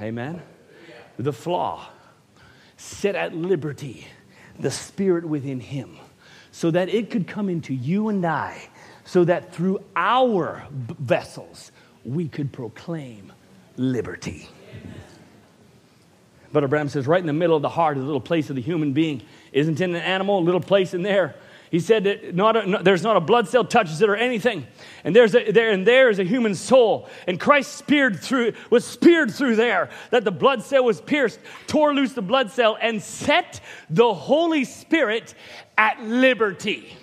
Amen. The flaw set at liberty the spirit within him so that it could come into you and I, so that through our vessels we could proclaim liberty. But Branham says, right in the middle of the heart, the little place of the human being, isn't in an animal, a little place in there. He said that not a, no, there's not a blood cell touches it or anything. And there's a, there and there is a human soul. And Christ speared through, was speared through there, that the blood cell was pierced, tore loose the blood cell, and set the Holy Spirit at liberty.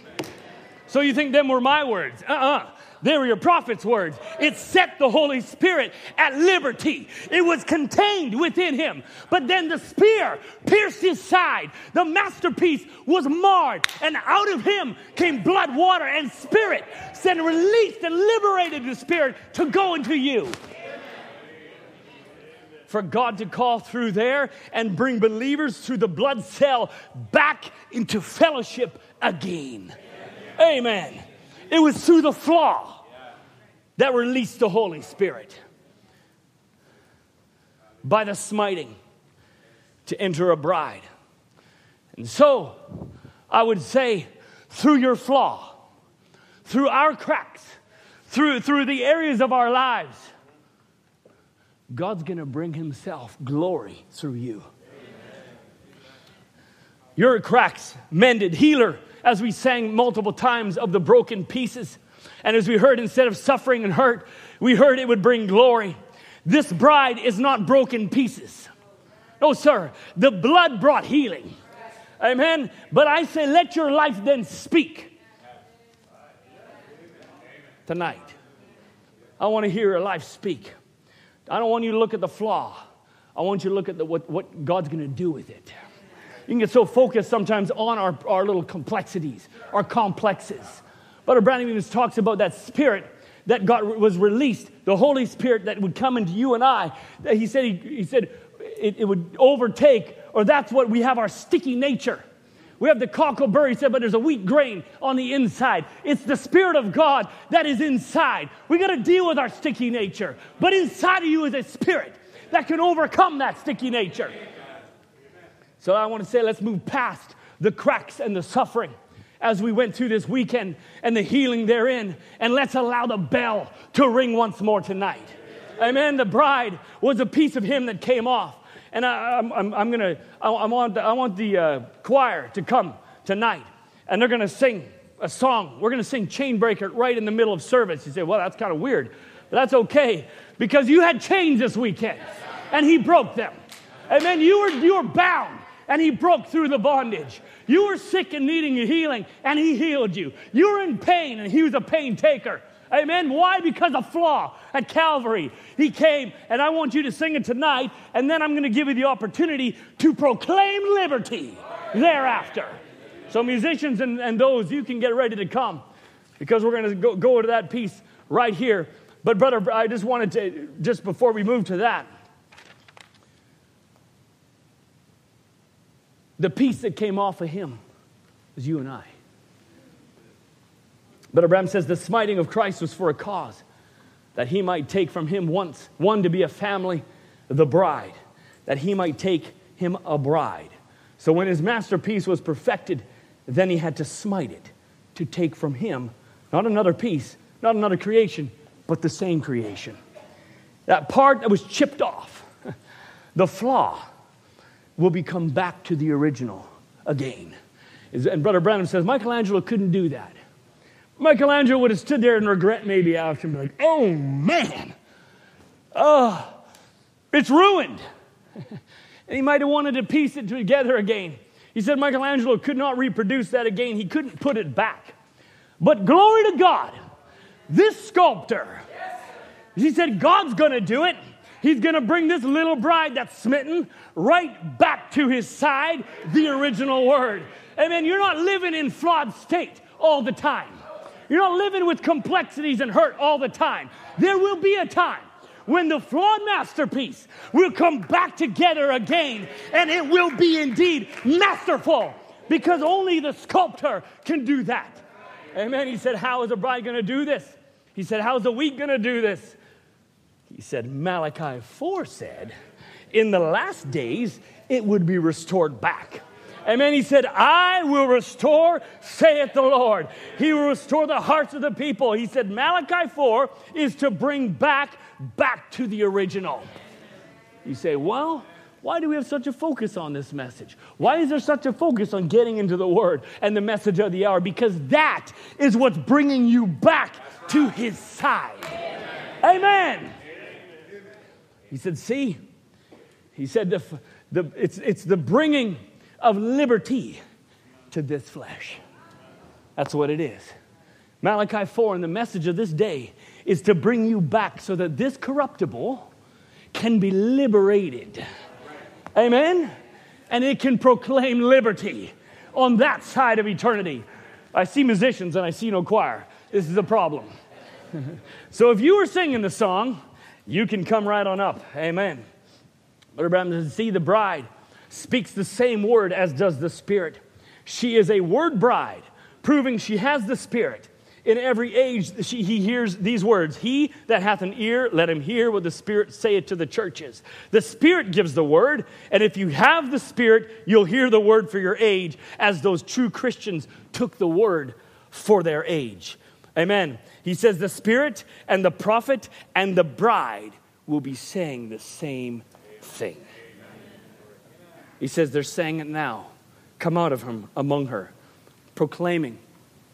So you think them were my words? Uh-uh. They were your prophet's words. It set the Holy Spirit at liberty. It was contained within him. But then the spear pierced his side. The masterpiece was marred. And out of him came blood, water, and spirit. Then released and liberated the spirit to go into you. For God to call through there and bring believers through the blood cell back into fellowship again. Amen. It was through the flaw that released the Holy Spirit by the smiting to enter a bride. And so, I would say, through your flaw, through our cracks, through, through the areas of our lives, God's going to bring Himself glory through you. Your cracks mended, healer, as we sang multiple times of the broken pieces. And as we heard, instead of suffering and hurt, we heard it would bring glory. This bride is not broken pieces. No, sir. The blood brought healing. Amen. But I say, let your life then speak tonight. I want to hear your life speak. I don't want you to look at the flaw. I want you to look at the, what, what God's going to do with it. You can get so focused sometimes on our, our little complexities, our complexes. Brother Branham even talks about that spirit that God was released, the Holy Spirit that would come into you and I. He said, he, he said it, it would overtake, or that's what we have our sticky nature. We have the cockleberry, he said, but there's a wheat grain on the inside. It's the Spirit of God that is inside. We got to deal with our sticky nature. But inside of you is a spirit that can overcome that sticky nature. So I want to say, let's move past the cracks and the suffering as we went through this weekend and the healing therein, and let's allow the bell to ring once more tonight. Amen. The bride was a piece of him that came off. And I, am I'm, I'm going to, I want the, I want the uh, choir to come tonight, and they're to sing a song. We're to sing Chainbreaker right in the middle of service. You say, well, that's kind of weird. But that's okay because you had chains this weekend, and he broke them. Amen. You were, you were bound and he broke through the bondage. You were sick and needing a healing, and he healed you. You were in pain, and he was a pain taker. Amen. Why? Because of flaw at Calvary. He came, and I want you to sing it tonight, and then I'm going to give you the opportunity to proclaim liberty thereafter. So, musicians and, and those, you can get ready to come because we're going to go, go to that piece right here. But, brother, I just wanted to, just before we move to that, The peace that came off of him was you and I. But Branham says the smiting of Christ was for a cause, that he might take from him once, one to be a family, the bride, that he might take him a bride. So when his masterpiece was perfected, then he had to smite it to take from him not another piece, not another creation, but the same creation. That part that was chipped off, <laughs> the flaw, will become back to the original again. And Brother Branham says Michelangelo couldn't do that. Michelangelo would have stood there and regret maybe after and be like, oh man, oh, it's ruined. <laughs> and he might have wanted to piece it together again. He said Michelangelo could not reproduce that again, he couldn't put it back. But glory to God, this sculptor, he said, God's gonna do it. He's going to bring this little bride that's smitten right back to his side, the original word. Amen. You're not living in flawed state all the time. You're not living with complexities and hurt all the time. There will be a time when the flawed masterpiece will come back together again and it will be indeed masterful because only the sculptor can do that. Amen. He said, How is a bride going to do this? He said, How's the wheat going to do this? He said, Malachi 4 said, in the last days it would be restored back. Amen. He said, I will restore, saith the Lord. He will restore the hearts of the people. He said, Malachi 4 is to bring back, back to the original. You say, well, why do we have such a focus on this message? Why is there such a focus on getting into the word and the message of the hour? Because that is what's bringing you back to his side. Amen. He said, See, he said, the, the, it's, it's the bringing of liberty to this flesh. That's what it is. Malachi 4 and the message of this day is to bring you back so that this corruptible can be liberated. Amen? And it can proclaim liberty on that side of eternity. I see musicians and I see no choir. This is a problem. <laughs> so if you were singing the song, you can come right on up. Amen. But Branham says, see, the bride speaks the same word as does the Spirit. She is a word bride, proving she has the Spirit. In every age, she, he hears these words He that hath an ear, let him hear what the Spirit saith to the churches. The Spirit gives the word, and if you have the Spirit, you'll hear the word for your age, as those true Christians took the word for their age. Amen. He says the Spirit and the prophet and the bride will be saying the same thing. He says they're saying it now. Come out of him among her, proclaiming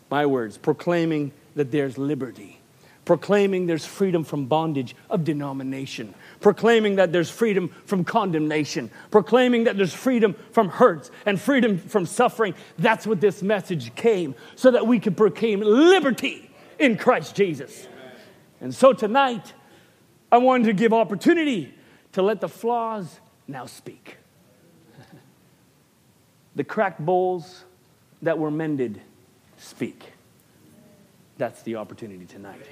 my words, proclaiming that there's liberty, proclaiming there's freedom from bondage of denomination, proclaiming that there's freedom from condemnation, proclaiming that there's freedom from hurts and freedom from suffering. That's what this message came, so that we could proclaim liberty in Christ Jesus. And so tonight, I wanted to give opportunity to let the flaws now speak. <laughs> the cracked bowls that were mended speak. That's the opportunity tonight.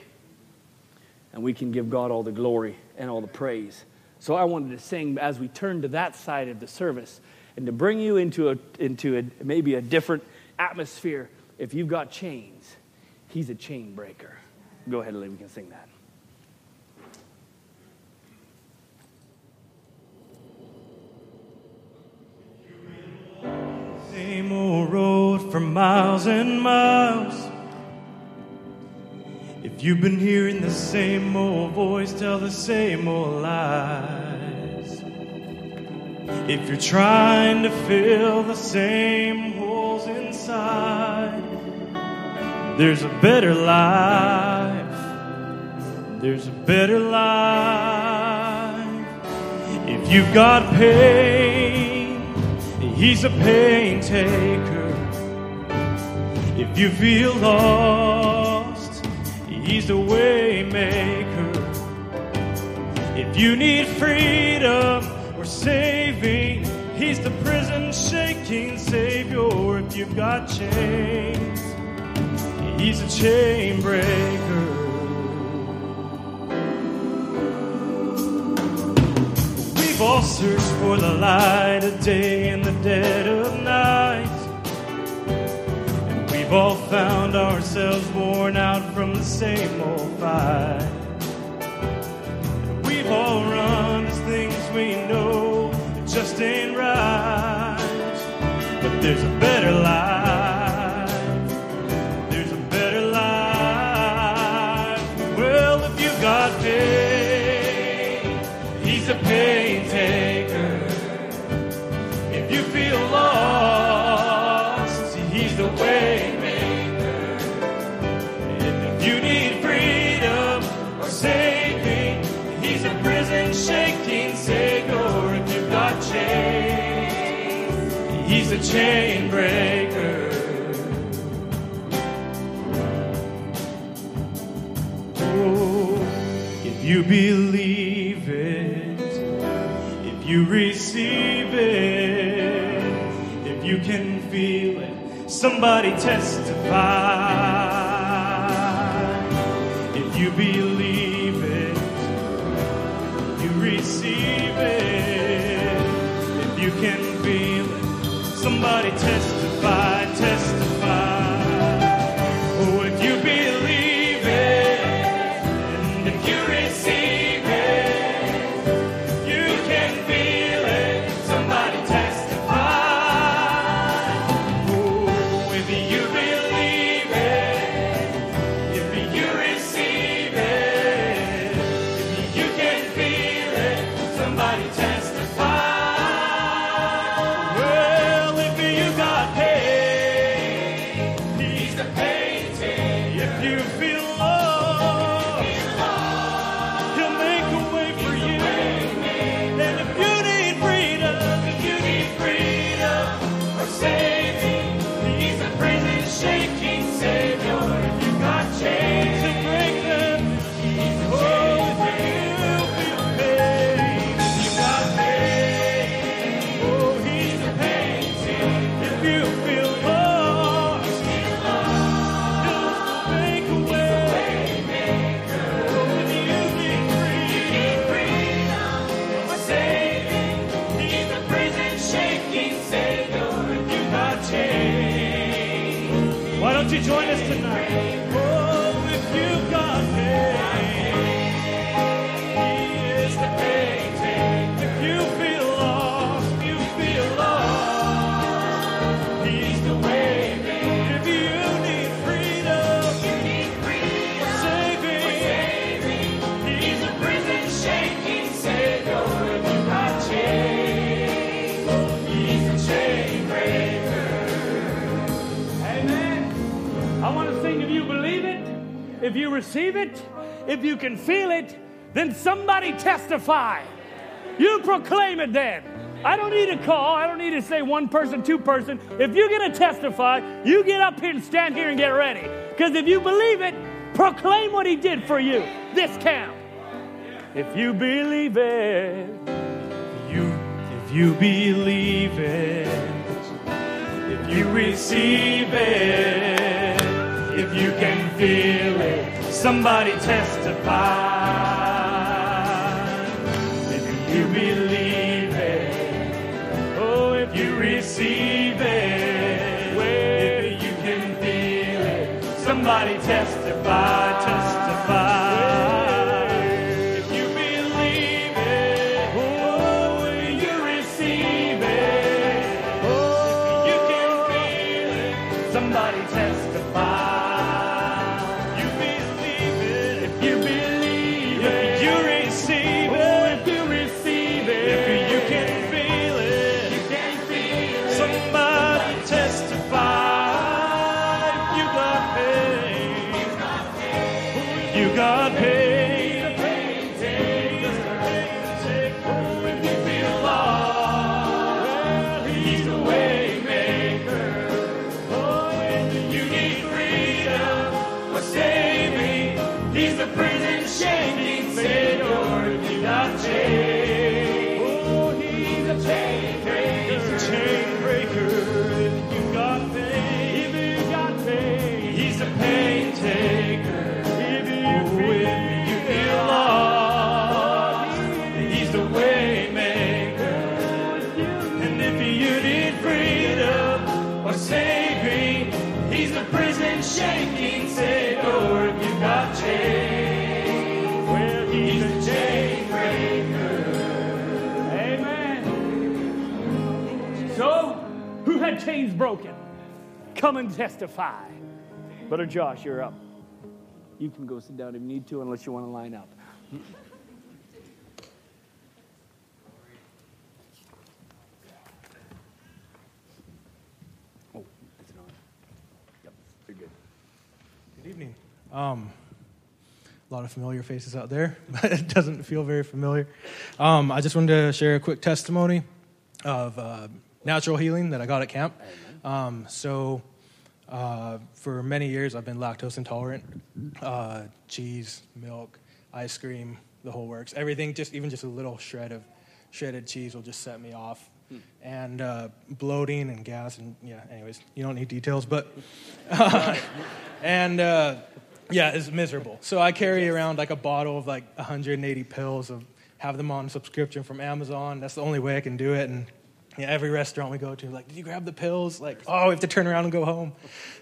And we can give God all the glory and all the praise. So I wanted to sing as we turn to that side of the service and to bring you into, a, into a, maybe a different atmosphere. If you've got chains, He's a chain breaker. Go ahead, Lee, we can sing that. Same old road for miles and miles. If you've been hearing the same old voice tell the same old lies. If you're trying to fill the same holes inside, there's a better life. There's a better life. If you've got pain, He's a pain taker. If you feel lost, He's a way maker. If you need freedom or saving, He's the prison shaking Savior. If you've got chains, He's a chain breaker. We've all searched for the light of day in the dead of night. And we've all found ourselves worn out from the same old fight. We've all run as things we know just ain't right. But there's a better life. Chain breaker. Oh, if you believe it, if you receive it, if you can feel it, somebody testify. If you receive it, if you can feel it, then somebody testify. You proclaim it then. I don't need a call. I don't need to say one person, two person. If you're going to testify, you get up here and stand here and get ready. Because if you believe it, proclaim what he did for you this camp. If you believe it, You, if you believe it, if you receive it, if you can feel it, somebody testify. Come and testify. Brother Josh, you're up. You can go sit down if you need to, unless you want to line up. Oh, it's not. Yep, you're good. Good evening. Um, a lot of familiar faces out there, <laughs> but it doesn't feel very familiar. Um, I just wanted to share a quick testimony of uh, natural healing that I got at camp. Um, so, uh, for many years, I've been lactose intolerant. Uh, cheese, milk, ice cream, the whole works. Everything, just even just a little shred of shredded cheese will just set me off. And uh, bloating and gas and yeah. Anyways, you don't need details, but <laughs> <laughs> and uh, yeah, it's miserable. So I carry around like a bottle of like 180 pills of have them on subscription from Amazon. That's the only way I can do it. And yeah, every restaurant we go to, like, did you grab the pills? Like, oh, we have to turn around and go home.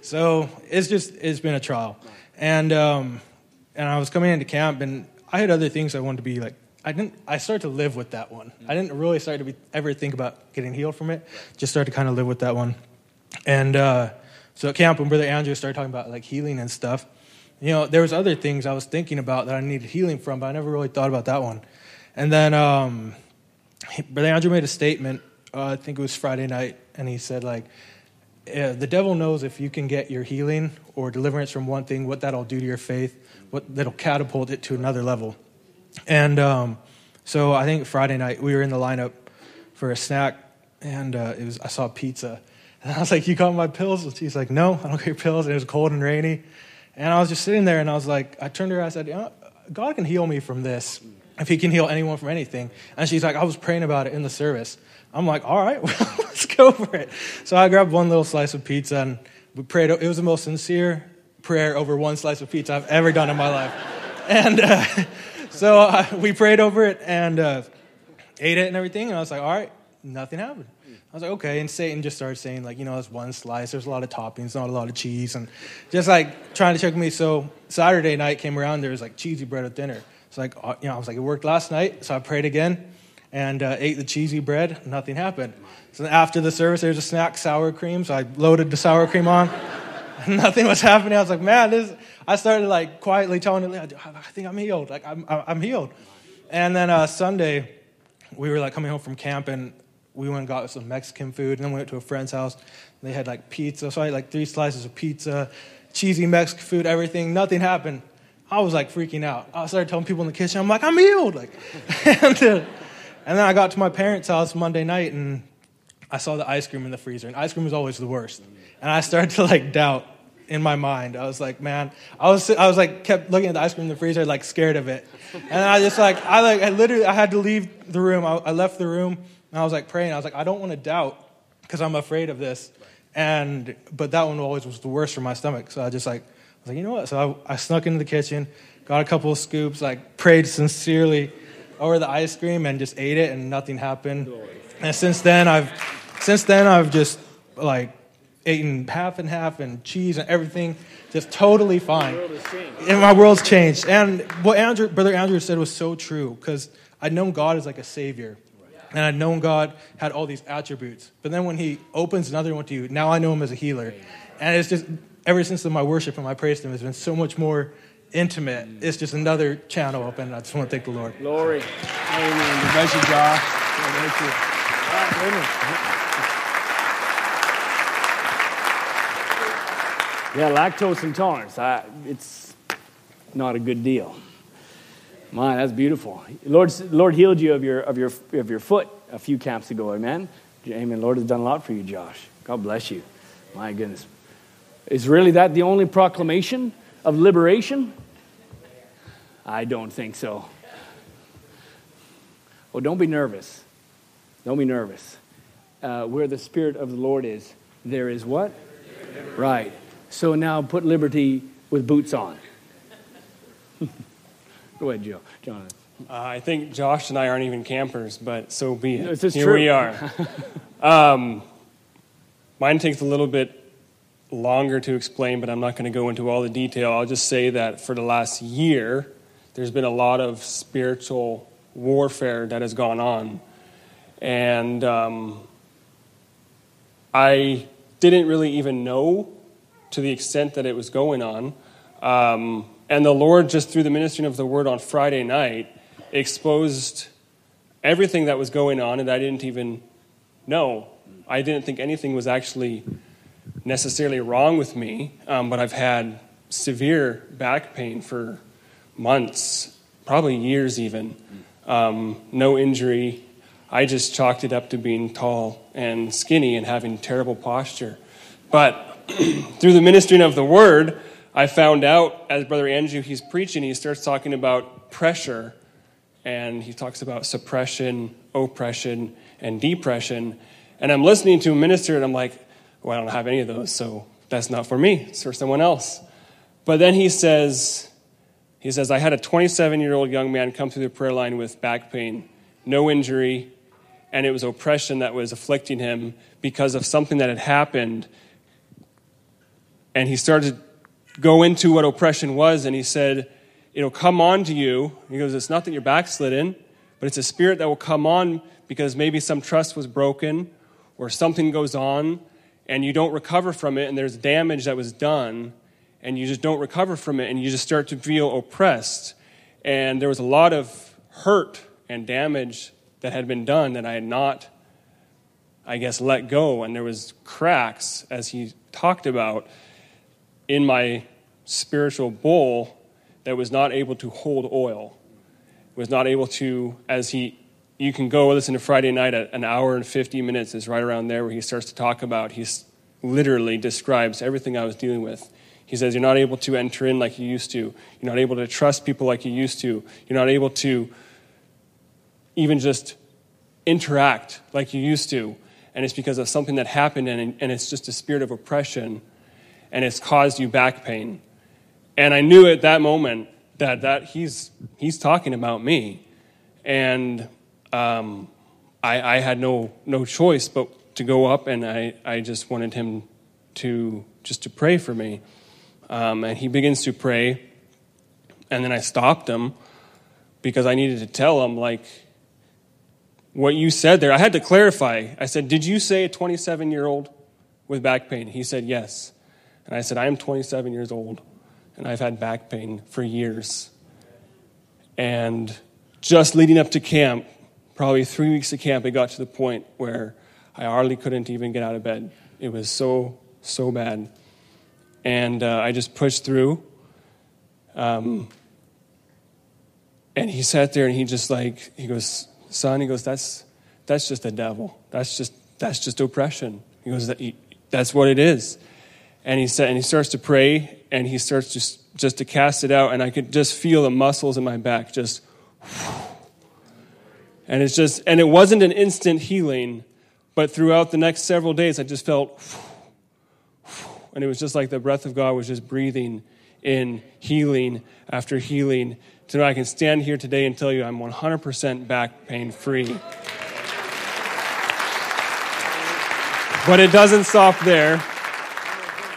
So it's just it's been a trial. And um, and I was coming into camp, and I had other things I wanted to be like. I didn't. I started to live with that one. I didn't really start to be, ever think about getting healed from it. Just started to kind of live with that one. And uh, so at camp, when Brother Andrew started talking about like healing and stuff, you know, there was other things I was thinking about that I needed healing from, but I never really thought about that one. And then um, Brother Andrew made a statement. Uh, I think it was Friday night, and he said like, uh, "The devil knows if you can get your healing or deliverance from one thing, what that'll do to your faith, what that'll catapult it to another level." And um, so I think Friday night we were in the lineup for a snack, and uh, it was I saw pizza, <laughs> and I was like, "You got my pills?" She's like, "No, I don't get your pills." And it was cold and rainy, and I was just sitting there, and I was like, I turned to her, I said, "God can heal me from this if He can heal anyone from anything." And she's like, "I was praying about it in the service." I'm like, "All right, <laughs> well, let's go for it." So I grabbed one little slice of pizza, and we prayed. It was the most sincere prayer over one slice of pizza I've ever done in my life, <laughs> and. Uh, <laughs> so uh, we prayed over it and uh, ate it and everything. And I was like, all right, nothing happened. I was like, okay. And Satan just started saying, like, you know, it's one slice. There's a lot of toppings, not a lot of cheese. And just like trying to check me. So Saturday night came around, there was like cheesy bread at dinner. It's like, uh, you know, I was like, it worked last night. So I prayed again and uh, ate the cheesy bread. Nothing happened. So after the service, there was a snack, sour cream. So I loaded the sour cream on. <laughs> Nothing was happening. I was like, man, this. I started like quietly telling it, I think I'm healed. Like I'm, I'm healed. And then uh, Sunday, we were like coming home from camp, and we went and got some Mexican food, and then we went to a friend's house. They had like pizza, so I had like three slices of pizza, cheesy Mexican food, everything. Nothing happened. I was like freaking out. I started telling people in the kitchen, I'm like, I'm healed. Like, <laughs> and, then I got to my parents' house Monday night and I saw the ice cream in the freezer. And ice cream is always the worst. And I started to like doubt in my mind. I was like, man, I was, I was like, kept looking at the ice cream in the freezer, like scared of it. And I just like, I like, I literally, I had to leave the room. I, I left the room and I was like praying. I was like, I don't want to doubt because I'm afraid of this. And, but that one always was the worst for my stomach. So I just like, I was like, you know what? So I, I snuck into the kitchen, got a couple of scoops, like prayed sincerely over the ice cream and just ate it and nothing happened. And since then, I've, since then, I've just like eaten half and half and cheese and everything, just totally fine. And my world's changed. And what Andrew, Brother Andrew said was so true because I'd known God as like a savior. And I'd known God had all these attributes. But then when he opens another one to you, now I know him as a healer. And it's just, ever since then, my worship and my praise to him has been so much more intimate. It's just another channel open. I just want to thank the Lord. Glory. Amen. God bless you, Josh. God bless you. Yeah, lactose intolerance. I, it's not a good deal. My, that's beautiful. Lord, Lord healed you of your, of, your, of your foot a few camps ago, amen? Amen. Lord has done a lot for you, Josh. God bless you. My goodness. Is really that the only proclamation of liberation? I don't think so. Well, don't be nervous. Don't be nervous. Uh, where the Spirit of the Lord is, there is what? Right. So now put liberty with boots on. <laughs> Go ahead, Joe. Jonathan. Uh, I think Josh and I aren't even campers, but so be it. Is Here true. we are. <laughs> um, mine takes a little bit longer to explain, but I'm not going to go into all the detail. I'll just say that for the last year, there's been a lot of spiritual warfare that has gone on. And um, I didn't really even know to the extent that it was going on. Um, and the Lord, just through the ministering of the word on Friday night, exposed everything that was going on, and I didn't even know. I didn't think anything was actually necessarily wrong with me, um, but I've had severe back pain for months, probably years even. Um, no injury. I just chalked it up to being tall and skinny and having terrible posture. But <clears throat> through the ministering of the word, I found out as Brother Andrew he's preaching, he starts talking about pressure and he talks about suppression, oppression, and depression. And I'm listening to him minister and I'm like, well, I don't have any of those, so that's not for me. It's for someone else. But then he says, he says, I had a 27 year old young man come through the prayer line with back pain, no injury, and it was oppression that was afflicting him because of something that had happened. And he started to go into what oppression was, and he said, It'll come on to you. He goes, It's not that you're backslidden, but it's a spirit that will come on because maybe some trust was broken or something goes on and you don't recover from it, and there's damage that was done, and you just don't recover from it, and you just start to feel oppressed. And there was a lot of hurt and damage that had been done that I had not, I guess, let go. And there was cracks, as he talked about, in my spiritual bowl that was not able to hold oil, was not able to, as he you can go listen to Friday night at an hour and 50 minutes is right around there where he starts to talk about, he literally describes everything I was dealing with. He says, You're not able to enter in like you used to. You're not able to trust people like you used to. You're not able to even just interact like you used to. And it's because of something that happened, and, and it's just a spirit of oppression, and it's caused you back pain. And I knew at that moment that, that he's, he's talking about me. And um, I, I, had no, no choice but to go up, and I, I just wanted him to just to pray for me. Um, and he begins to pray, and then I stopped him because I needed to tell him, like, what you said there. I had to clarify. I said, Did you say a 27 year old with back pain? He said, Yes. And I said, I am 27 years old, and I've had back pain for years. And just leading up to camp, probably three weeks of camp, it got to the point where I hardly couldn't even get out of bed. It was so, so bad. And uh, I just pushed through. Um, And he sat there and he just like, he goes, son, he goes, that's, that's just the devil. That's just, that's just oppression. He goes, that, that's what it is. And he said, and he starts to pray and he starts just, just to cast it out. And I could just feel the muscles in my back just, and it's just, and it wasn't an instant healing, but throughout the next several days, I just felt, and it was just like the breath of God was just breathing in healing after healing. So I can stand here today and tell you I'm 100% back pain free. But it doesn't stop there.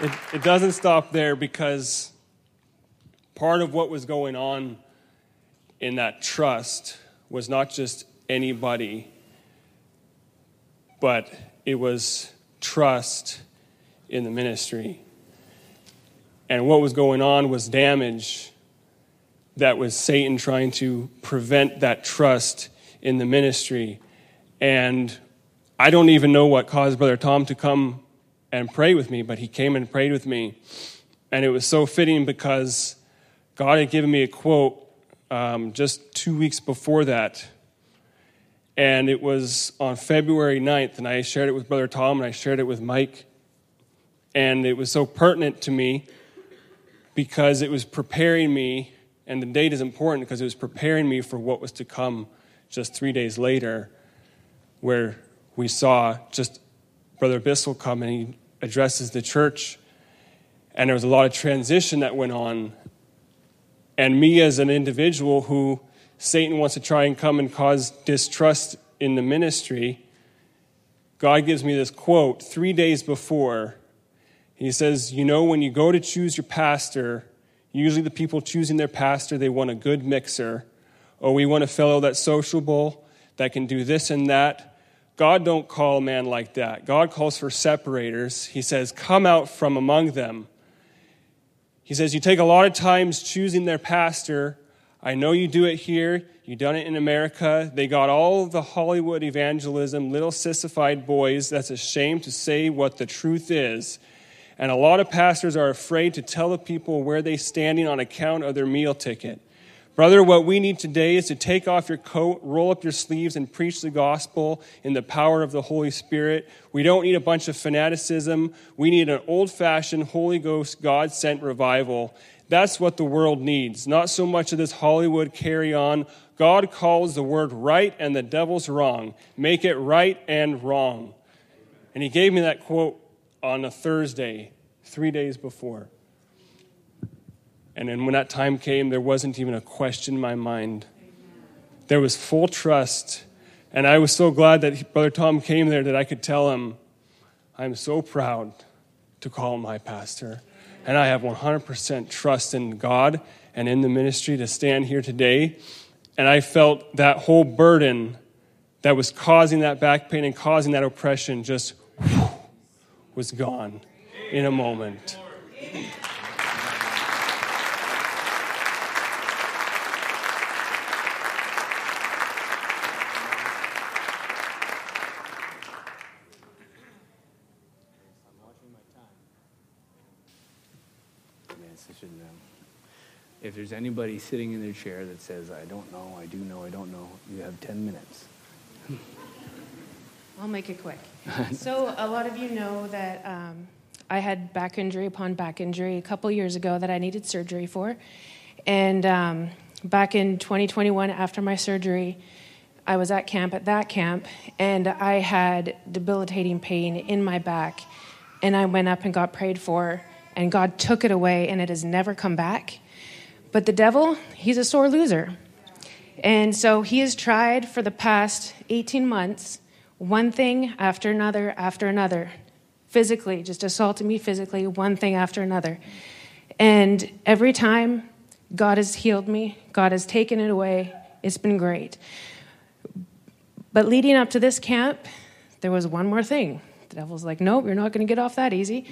It, it doesn't stop there because part of what was going on in that trust was not just anybody, but it was trust in the ministry. And what was going on was damage that was Satan trying to prevent that trust in the ministry. And I don't even know what caused Brother Tom to come and pray with me, but he came and prayed with me. And it was so fitting because God had given me a quote um, just two weeks before that. And it was on February 9th, and I shared it with Brother Tom and I shared it with Mike. And it was so pertinent to me because it was preparing me, and the date is important because it was preparing me for what was to come just three days later, where we saw just Brother Bissell come and he addresses the church. And there was a lot of transition that went on. And me as an individual who Satan wants to try and come and cause distrust in the ministry, God gives me this quote three days before. He says, You know, when you go to choose your pastor, usually the people choosing their pastor, they want a good mixer. Or we want a fellow that's sociable, that can do this and that. God don't call a man like that. God calls for separators. He says, Come out from among them. He says, You take a lot of times choosing their pastor. I know you do it here. You've done it in America. They got all the Hollywood evangelism, little sissified boys. That's a shame to say what the truth is. And a lot of pastors are afraid to tell the people where they're standing on account of their meal ticket. Brother, what we need today is to take off your coat, roll up your sleeves, and preach the gospel in the power of the Holy Spirit. We don't need a bunch of fanaticism. We need an old fashioned Holy Ghost, God sent revival. That's what the world needs. Not so much of this Hollywood carry on. God calls the word right and the devil's wrong. Make it right and wrong. And he gave me that quote on a Thursday, three days before. And then when that time came, there wasn't even a question in my mind. There was full trust. And I was so glad that Brother Tom came there that I could tell him, I'm so proud to call my pastor. And I have 100% trust in God and in the ministry to stand here today. And I felt that whole burden that was causing that back pain and causing that oppression just was gone in a moment. If there's anybody sitting in their chair that says, I don't know, I do know, I don't know, you have 10 minutes. <laughs> I'll make it quick. <laughs> so, a lot of you know that um, I had back injury upon back injury a couple years ago that I needed surgery for. And um, back in 2021, after my surgery, I was at camp at that camp, and I had debilitating pain in my back. And I went up and got prayed for, and God took it away, and it has never come back. But the devil, he's a sore loser. And so he has tried for the past 18 months, one thing after another after another, physically, just assaulting me physically, one thing after another. And every time God has healed me, God has taken it away. It's been great. But leading up to this camp, there was one more thing. The devil's like, nope, you're not going to get off that easy.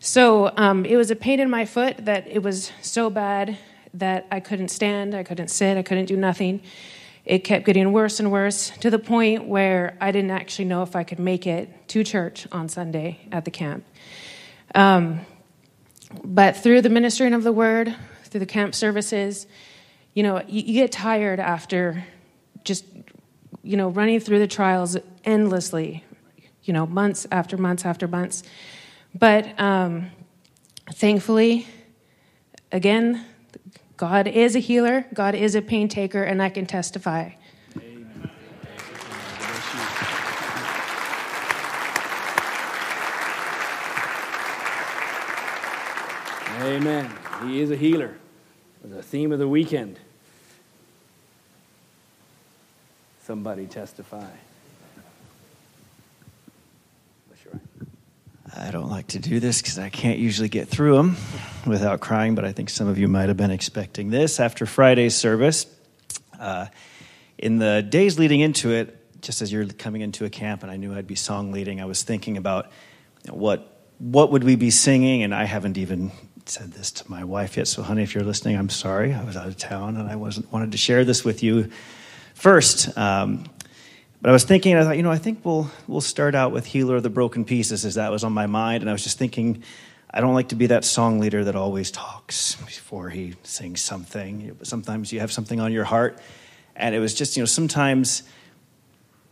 So um, it was a pain in my foot that it was so bad that I couldn't stand, I couldn't sit, I couldn't do nothing. It kept getting worse and worse to the point where I didn't actually know if I could make it to church on Sunday at the camp. Um, but through the ministering of the word, through the camp services, you know, you, you get tired after just, you know, running through the trials endlessly, you know, months after months after months. But um, thankfully, again, God is a healer, God is a pain taker, and I can testify. Amen. He is a healer. The theme of the weekend. Somebody testify. Bless your eye. I don't like to do this because I can't usually get through them without crying, but I think some of you might have been expecting this after Friday's service. Uh, in the days leading into it, just as you're coming into a camp and I knew I'd be song leading, I was thinking about what what would we be singing, and I haven't even said this to my wife yet. So, honey, if you're listening, I'm sorry. I was out of town and I wasn't wanted to share this with you first. Um, but I was thinking, I thought, you know, I think we'll we'll start out with "Healer of the Broken Pieces," as that was on my mind, and I was just thinking, I don't like to be that song leader that always talks before he sings something. Sometimes you have something on your heart, and it was just, you know, sometimes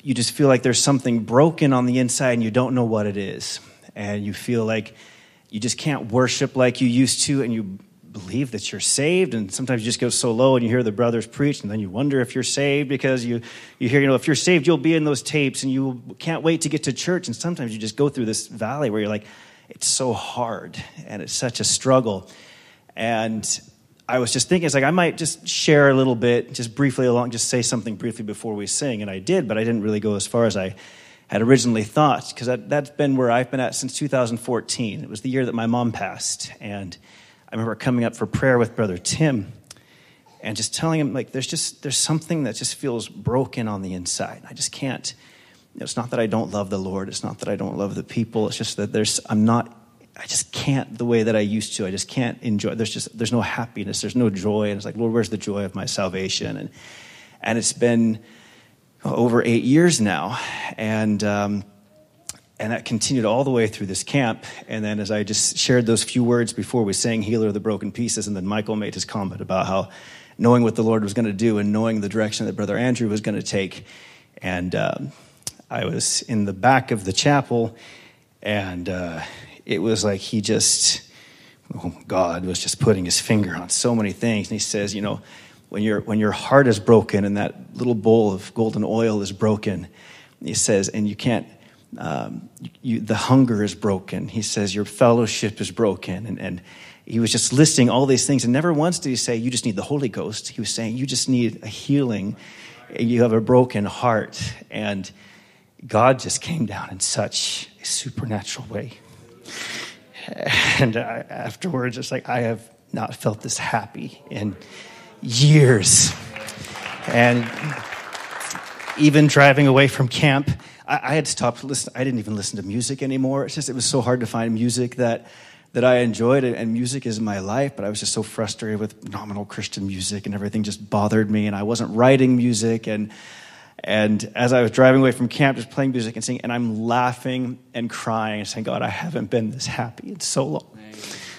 you just feel like there's something broken on the inside and you don't know what it is, and you feel like you just can't worship like you used to, and you believe that you're saved and sometimes you just go so low and you hear the brothers preach and then you wonder if you're saved because you, you hear you know if you're saved you'll be in those tapes and you can't wait to get to church. And sometimes you just go through this valley where you're like it's so hard and it's such a struggle. And i was just thinking it's like i might just share a little bit just briefly along just say something briefly before we sing. And i did but i didn't really go as far as i had originally thought because that, that's been where i've been at since 2014 it was the year that my mom passed and remember coming up for prayer with Brother Tim and just telling him, like, there's just, there's something that just feels broken on the inside. I just can't, it's not that I don't love the Lord. It's not that I don't love the people. It's just that there's, I'm not, I just can't the way that I used to. I just can't enjoy, there's just, there's no happiness. There's no joy. And it's like, Lord, where's the joy of my salvation? And, and it's been over eight years now. And, um, and that continued all the way through this camp. And then, as I just shared those few words before we sang Healer of the Broken Pieces, and then Michael made his comment about how knowing what the Lord was going to do and knowing the direction that Brother Andrew was going to take. And um, I was in the back of the chapel, and uh, it was like he just, oh, God was just putting his finger on so many things. And he says, You know, when, your when your heart is broken and that little bowl of golden oil is broken, he says, and you can't um, you, the hunger is broken. He says your fellowship is broken. And, and he was just listing all these things. And never once did he say, You just need the Holy Ghost. He was saying, You just need a healing. You have a broken heart. And God just came down in such a supernatural way. <laughs> And I, afterwards, it's like, I have not felt this happy in years. And even driving away from camp, I, I had stopped listening. I didn't even listen to music anymore. It's just, it was so hard to find music that, that I enjoyed, and music is my life, but I was just so frustrated with nominal Christian music, and everything just bothered me, and I wasn't writing music, and and as I was driving away from camp, just playing music and singing, and I'm laughing and crying saying, God, I haven't been this happy in so long.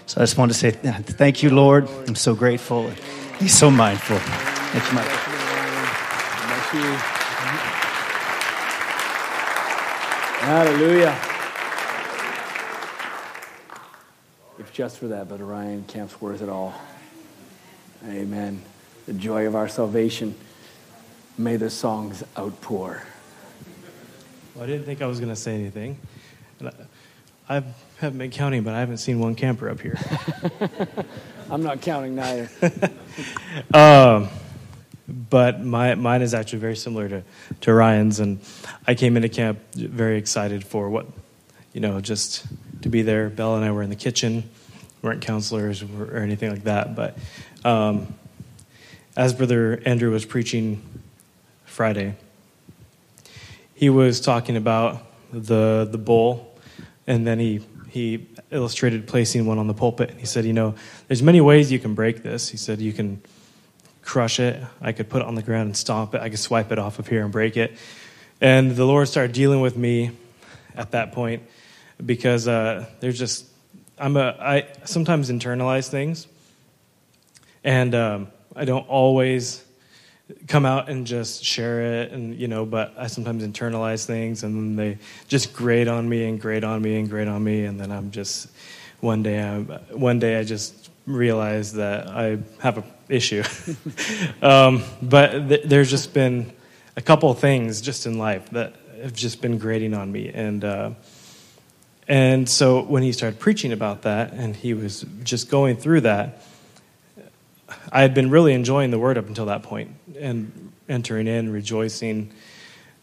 So I just wanted to say thank you, Lord. I'm so grateful. He's so mindful. Thank you. Thank you. Hallelujah. If just for that, but Orion camp's worth it all. Amen. The joy of our salvation. May the songs outpour. Well, I didn't think I was going to say anything. I, I haven't been counting, but I haven't seen one camper up here. <laughs> I'm not counting neither. <laughs> um, but my, mine is actually very similar to, to Ryan's. And I came into camp very excited for what, you know, just to be there. Bella and I were in the kitchen, weren't counselors or, or anything like that. But um, as Brother Andrew was preaching Friday, he was talking about the, the bowl, and then he, he illustrated placing one on the pulpit. He said, You know, there's many ways you can break this. He said, You can crush it. I could put it on the ground and stomp it. I could swipe it off of here and break it. And the Lord started dealing with me at that point because uh, there's just I'm a I sometimes internalize things, and um, I don't always come out and just share it and you know but i sometimes internalize things and they just grate on me and grate on me and grate on me and then i'm just one day i one day i just realize that i have a issue. <laughs> Um, but th- there's just been a couple things just in life that have just been grating on me. And uh, and so when he started preaching about that and he was just going through that I had been really enjoying the word up until that point and entering in, rejoicing,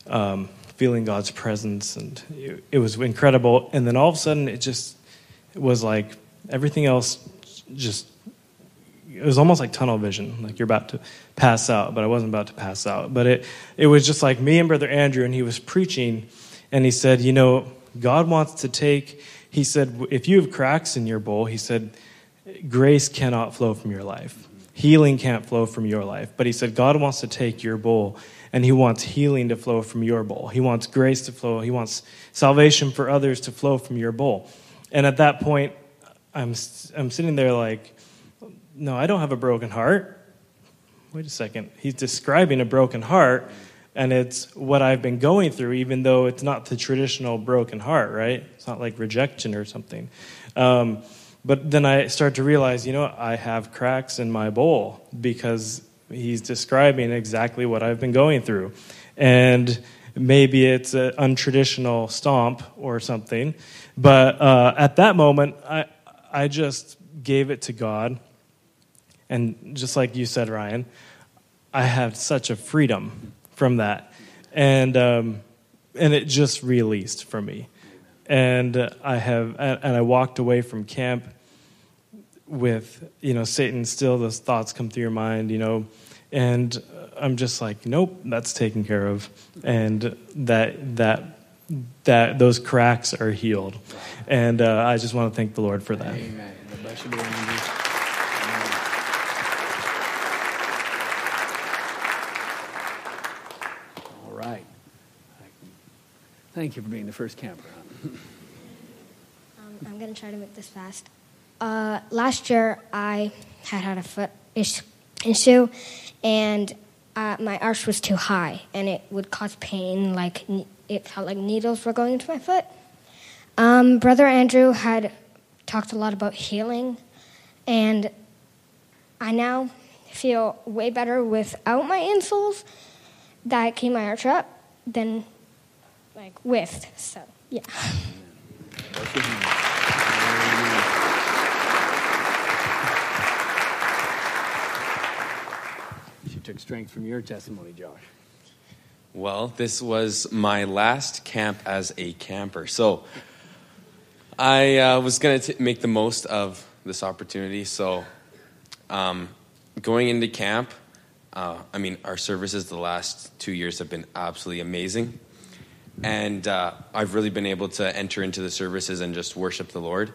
um, feeling God's presence, and it, it, was incredible. And then all of a sudden, it just was like everything else just it was almost like tunnel vision, like you're about to pass out, but I wasn't about to pass out. But it it was just like me and Brother Andrew, and he was preaching, and he said, you know, God wants to take. He said, if you have cracks in your bowl, he said, grace cannot flow from your life healing can't flow from your life. But he said, God wants to take your bowl and he wants healing to flow from your bowl. He wants grace to flow. He wants salvation for others to flow from your bowl. And at that point, I'm, I'm sitting there like, no, I don't have a broken heart. Wait a second. He's describing a broken heart, and it's what I've been going through, even though it's not the traditional broken heart, right? It's not like rejection or something. Um, but then I start to realize, you know, I have cracks in my bowl because he's describing exactly what I've been going through. And maybe it's an untraditional stomp or something. But uh, at that moment, I, I just gave it to God. And just like you said, Ryan, I had such a freedom from that. And, um, and it just released for me. And I have, and I walked away from camp with you know Satan still those thoughts come through your mind you know and I'm just like nope that's taken care of and that that that those cracks are healed and uh, I just want to thank the Lord for that Amen. All right. Thank you for being the first camper. um, I'm going to try to make this fast. Uh, last year, I had had a foot issue, and uh, my arch was too high, and it would cause pain. Like it felt like needles were going into my foot. Um, Brother Andrew had talked a lot about healing, and I now feel way better without my insoles that keep my arch up than like with. So yeah. She took strength from your testimony, Josh. Well, this was my last camp as a camper. So I uh, was going to make the most of this opportunity. So um, going into camp, uh, I mean, our services the last two years have been absolutely amazing. And uh, I've really been able to enter into the services and just worship the Lord.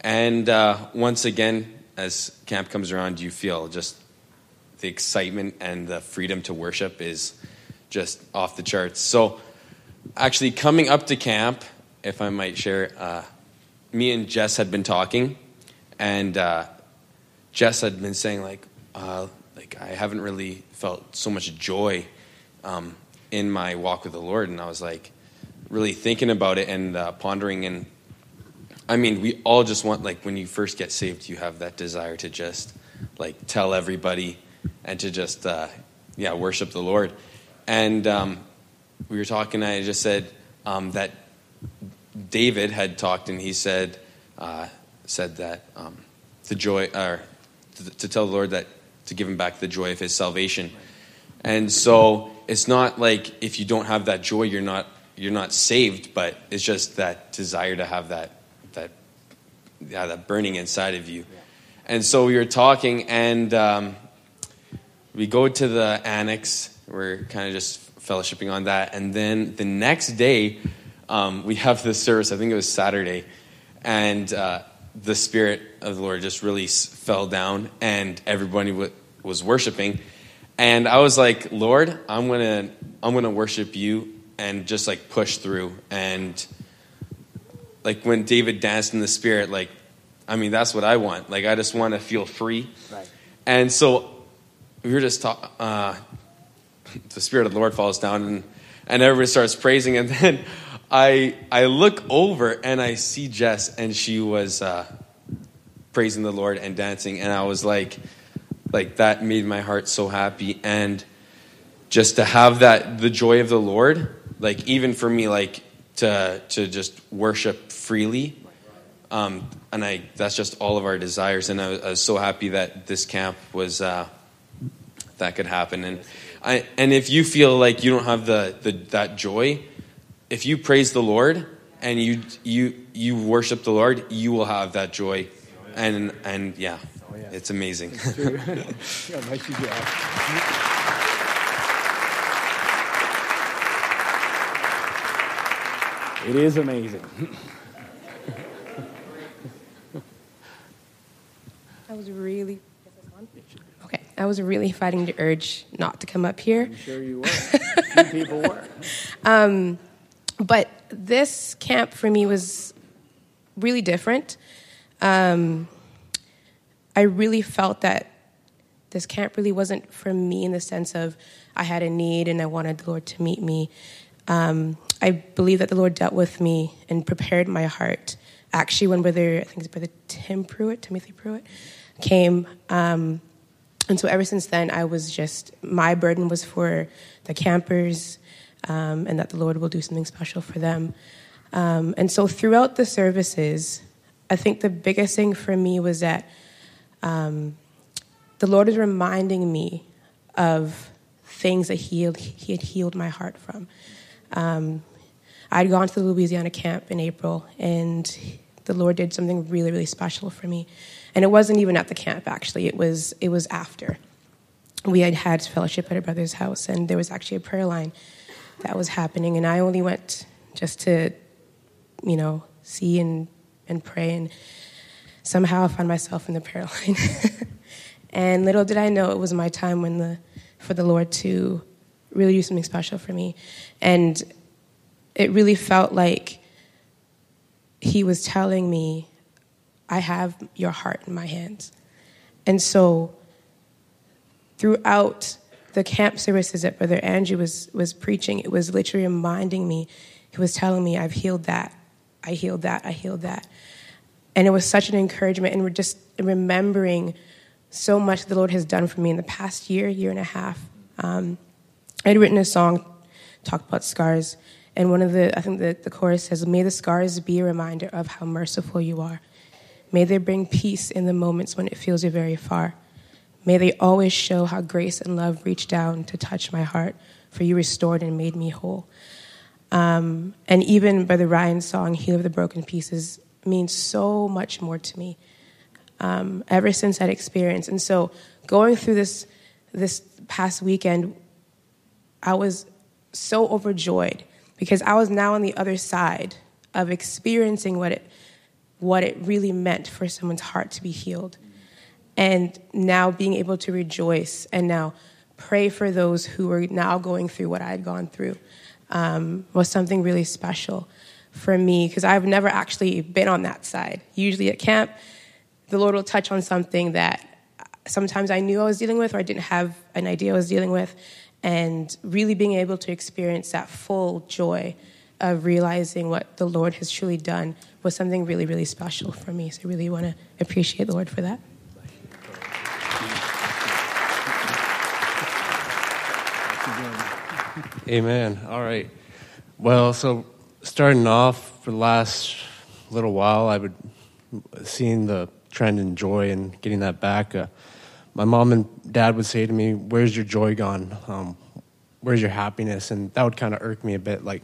And uh, once again, as camp comes around, you feel just the excitement and the freedom to worship is just off the charts. So, actually, coming up to camp, if I might share, uh, me and Jess had been talking, and uh, Jess had been saying like, uh, like I haven't really felt so much joy um, in my walk with the Lord, and I was like, really thinking about it and uh, pondering and. I mean, we all just want like when you first get saved, you have that desire to just like tell everybody and to just uh, yeah worship the Lord. And um, we were talking. and I just said um, that David had talked, and he said uh, said that um, the joy or to, to, tell the Lord that to give him back the joy of his salvation. And so it's not like if you don't have that joy, you're not you're not saved, but it's just that desire to have that that yeah that burning inside of you. And so we were talking, and um, we go to the annex. We're kind of just fellowshipping on that. And then the next day, um, we have this service. I think it was Saturday. And uh, the Spirit of the Lord just really fell down, and everybody w- was worshiping. And I was like, Lord, I'm gonna, I'm gonna worship you and just like push through. And like when David danced in the Spirit, like, I mean, that's what I want. Like, I just want to feel free. Right. And so we were just talking. Uh, <laughs> the spirit of the Lord falls down, and and everybody starts praising, and then I I look over and I see Jess, and she was uh, praising the Lord and dancing, and I was like, like that made my heart so happy, and just to have that the joy of the Lord, like even for me, like to to just worship freely. Um, and I, that's just all of our desires. And I was, I was so happy that this camp was, uh, that could happen. And I, and if you feel like you don't have the, the, that joy, if you praise the Lord and you, you, you worship the Lord, you will have that joy. And, and yeah, it's amazing. <laughs> <laughs> It is amazing. I was really okay. I was really fighting the urge not to come up here. I'm sure you were. <laughs> People were. Um, but this camp for me was really different. Um, I really felt that this camp really wasn't for me in the sense of I had a need and I wanted the Lord to meet me. Um, I believe that the Lord dealt with me and prepared my heart. Actually, when Brother, I think it's Brother Tim Pruitt, Timothy Pruitt, came. Um, and so ever since then, I was just, my burden was for the campers um, and that the Lord will do something special for them. Um, and so throughout the services, I think the biggest thing for me was that um, the Lord is reminding me of things that he, he had healed my heart from. Um, I'd gone to the Louisiana camp in April, and the Lord did something really, really special for me. And it wasn't even at the camp, actually. It was, it was after. We had had fellowship at a brother's house, and there was actually a prayer line that was happening. And I only went just to, you know, see and, and pray. And somehow I found myself in the prayer line. <laughs> and little did I know it was my time when the, for the Lord to really do something special for me. And it really felt like He was telling me, I have your heart in my hands. And so throughout the camp services that Brother Andrew was, was preaching, it was literally reminding me, he was telling me, I've healed that, I healed that, I healed that. And it was such an encouragement, and we're just remembering so much the Lord has done for me in the past year, year and a half. Um, I had written a song, talked about scars, and one of the, I think the, the chorus says, May the scars be a reminder of how merciful you are. May they bring peace in the moments when it feels you're very far. May they always show how grace and love reached down to touch my heart, for you restored and made me whole. Um, and even by the ryan song, Heal of the Broken Pieces, means so much more to me um, ever since that experience. And so going through this, this past weekend, I was so overjoyed because I was now on the other side of experiencing what it, what it really meant for someone's heart to be healed. And now being able to rejoice and now pray for those who were now going through what I had gone through um, was something really special for me because I've never actually been on that side. Usually at camp, the Lord will touch on something that sometimes I knew I was dealing with or I didn't have an idea I was dealing with. And really being able to experience that full joy of realizing what the Lord has truly done was something really, really special for me. So I really want to appreciate the Lord for that. Amen. All right. Well, so starting off for the last little while, I would seeing the trend in joy and getting that back. Uh, my mom and dad would say to me, "Where's your joy gone? Um, where's your happiness?" And that would kind of irk me a bit. Like,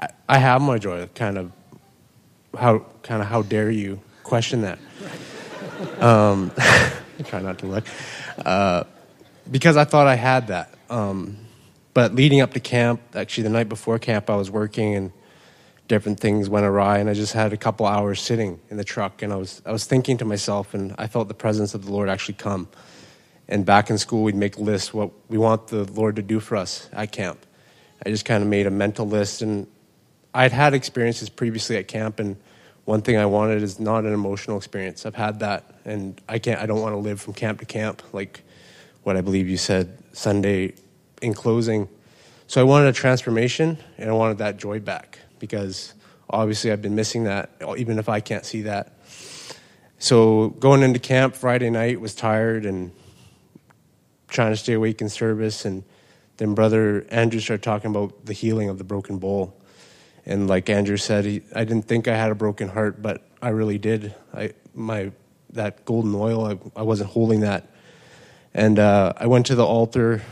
I, I have my joy. Kind of how kind of how dare you question that? um, <laughs> try not to look uh, because I thought I had that. Um, but leading up to camp, actually the night before camp, I was working and different things went awry, and I just had a couple hours sitting in the truck, and I was I was thinking to myself, and I felt the presence of the Lord actually come. And back in school, we'd make lists what we want the Lord to do for us at camp. I just kind of made a mental list, and I'd had experiences previously at camp, and one thing I wanted is not an emotional experience. I've had that, and I can't. I don't want to live from camp to camp like what I believe you said Sunday in closing. So I wanted a transformation and I wanted that joy back because obviously I've been missing that, even if I can't see that. So going into camp Friday night was tired and trying to stay awake in service and then brother Andrew started talking about the healing of the broken bowl. And like Andrew said, he, I didn't think I had a broken heart, but I really did. I my that golden oil, I, I wasn't holding that. And uh, I went to the altar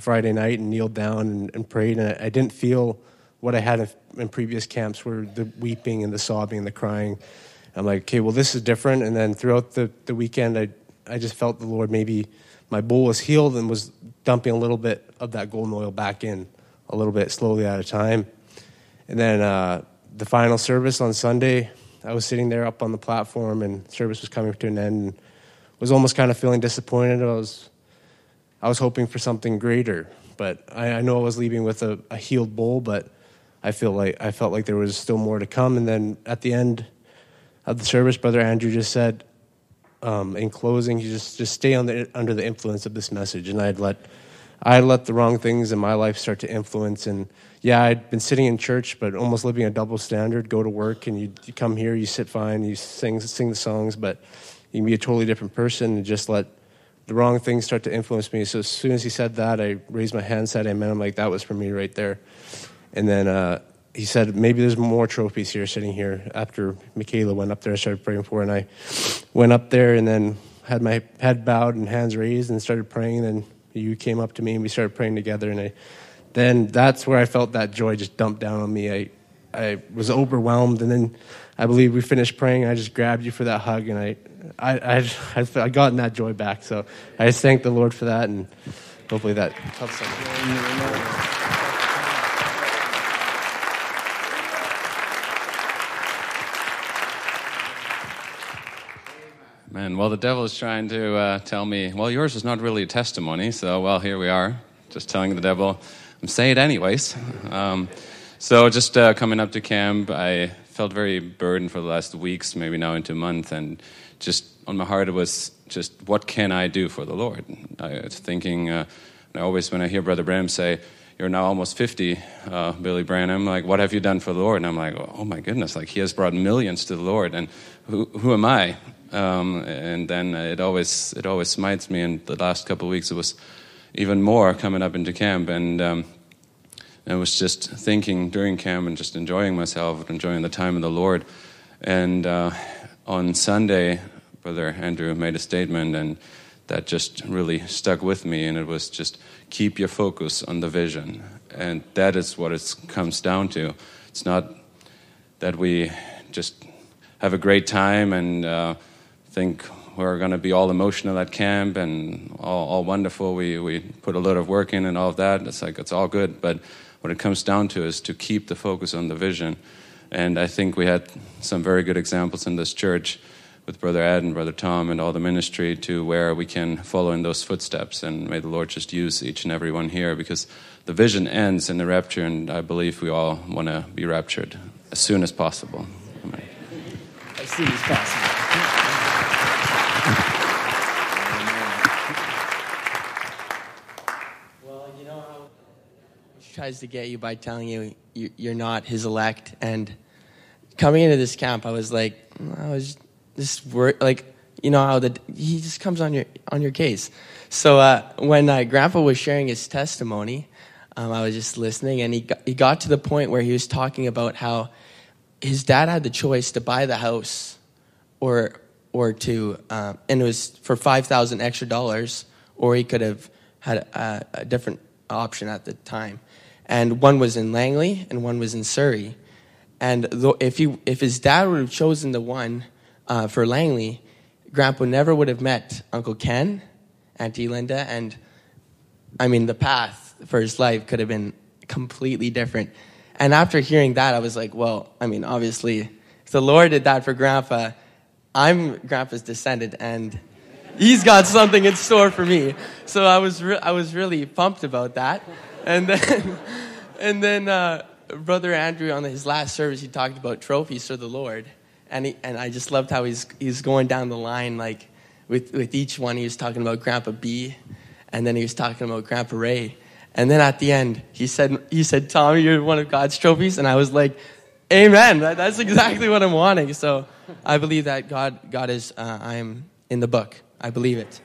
Friday night and kneeled down and, and prayed, and I, I, didn't feel what I had in, previous camps, were the weeping and the sobbing and the crying. I'm like, okay, well, this is different. And then throughout the, the weekend, I I just felt the Lord maybe my bowl was healed and was dumping a little bit of that golden oil back in, a little bit slowly at a time. And then uh, the final service on Sunday, I was sitting there up on the platform, and service was coming to an end. And was almost kind of feeling disappointed. I was, I was hoping for something greater, but I, I know I was leaving with a, a healed bowl. But I feel like I felt like there was still more to come. And then at the end of the service, Brother Andrew just said, um, in closing, you just just stay on the, under the influence of this message. And I had let I had let the wrong things in my life start to influence. And yeah, I'd been sitting in church, but almost living a double standard. Go to work, and you, you come here, you sit fine, you sing sing the songs, but you can be a totally different person and just let the wrong things start to influence me. So as soon as he said that, I raised my hand, said amen. I'm like, that was for me right there. And then uh, he said, maybe there's more trophies here sitting here after Michaela went up there and started praying for her. And I went up there and then had my head bowed and hands raised and started praying. And then you came up to me and we started praying together. And I, then that's where I felt that joy just dump down on me. I, I was overwhelmed. And then I believe we finished praying. I just grabbed you for that hug and I, I, I, I, I gotten that joy back. So I just thank the Lord for that, and hopefully that helps. Man, well, the devil is trying to uh, tell me, well, yours is not really a testimony, so, well, here we are, just telling the devil, I'm saying it anyways. Um, so, just uh, coming up to camp, I felt very burdened for the last weeks, maybe now into a month, and just on my heart it was just what can I do for the Lord? I was thinking, uh, I always when I hear Brother Branham say, "You're now almost 50, uh, Billy Branham," like, what have you done for the Lord? And I'm like, oh my goodness, like he has brought millions to the Lord, and who who am I? Um, and then it always it always smites me. And the last couple of weeks it was even more coming up into camp, and um, I was just thinking during camp and just enjoying myself, enjoying the time of the Lord, and. Uh, on Sunday, Brother Andrew made a statement, and that just really stuck with me. And it was just keep your focus on the vision. And that is what it comes down to. It's not that we just have a great time and uh, think we're going to be all emotional at camp and all, all, wonderful. We, we put a lot of work in and all of that. It's like it's all good. But what it comes down to is to keep the focus on the vision and I think we had some very good examples in this church with Brother Ed and Brother Tom and all the ministry to where we can follow in those footsteps. And may the Lord just use each and every one here because the vision ends in the rapture, and I believe we all want to be raptured as soon as possible. Amen. As soon as possible. Well, you know how he tries to get you by telling you you're not his elect. And coming into this camp, I was like, I was just worried, like, you know how the he just comes on your on your case. So uh, when uh, Grandpa was sharing his testimony, um, I was just listening, and he got, he got to the point where he was talking about how his dad had the choice to buy the house, or or to, um, and it was for five thousand extra dollars, or he could have had a, a different option at the time and one was in Langley and one was in Surrey. And if he, if his dad would have chosen the one uh, for Langley, Grandpa never would have met Uncle Ken, Auntie Linda, and I mean the path for his life could have been completely different. And after hearing that, I was like, well, I mean, obviously, if the Lord did that for Grandpa, I'm Grandpa's descendant, and He's got something in store for me. So I was, re- I was really pumped about that and then, <laughs> and then uh, Brother Andrew on his last service, he talked about trophies for the Lord, and he, and I just loved how he's he's going down the line like with with each one. He was talking about Grandpa B, and then he was talking about Grandpa Ray. And then at the end, he said, he said, Tommy, you're one of God's trophies. And I was like, Amen. That, that's exactly what I'm wanting. So I believe that God, God is, uh, I am in the book. I believe it.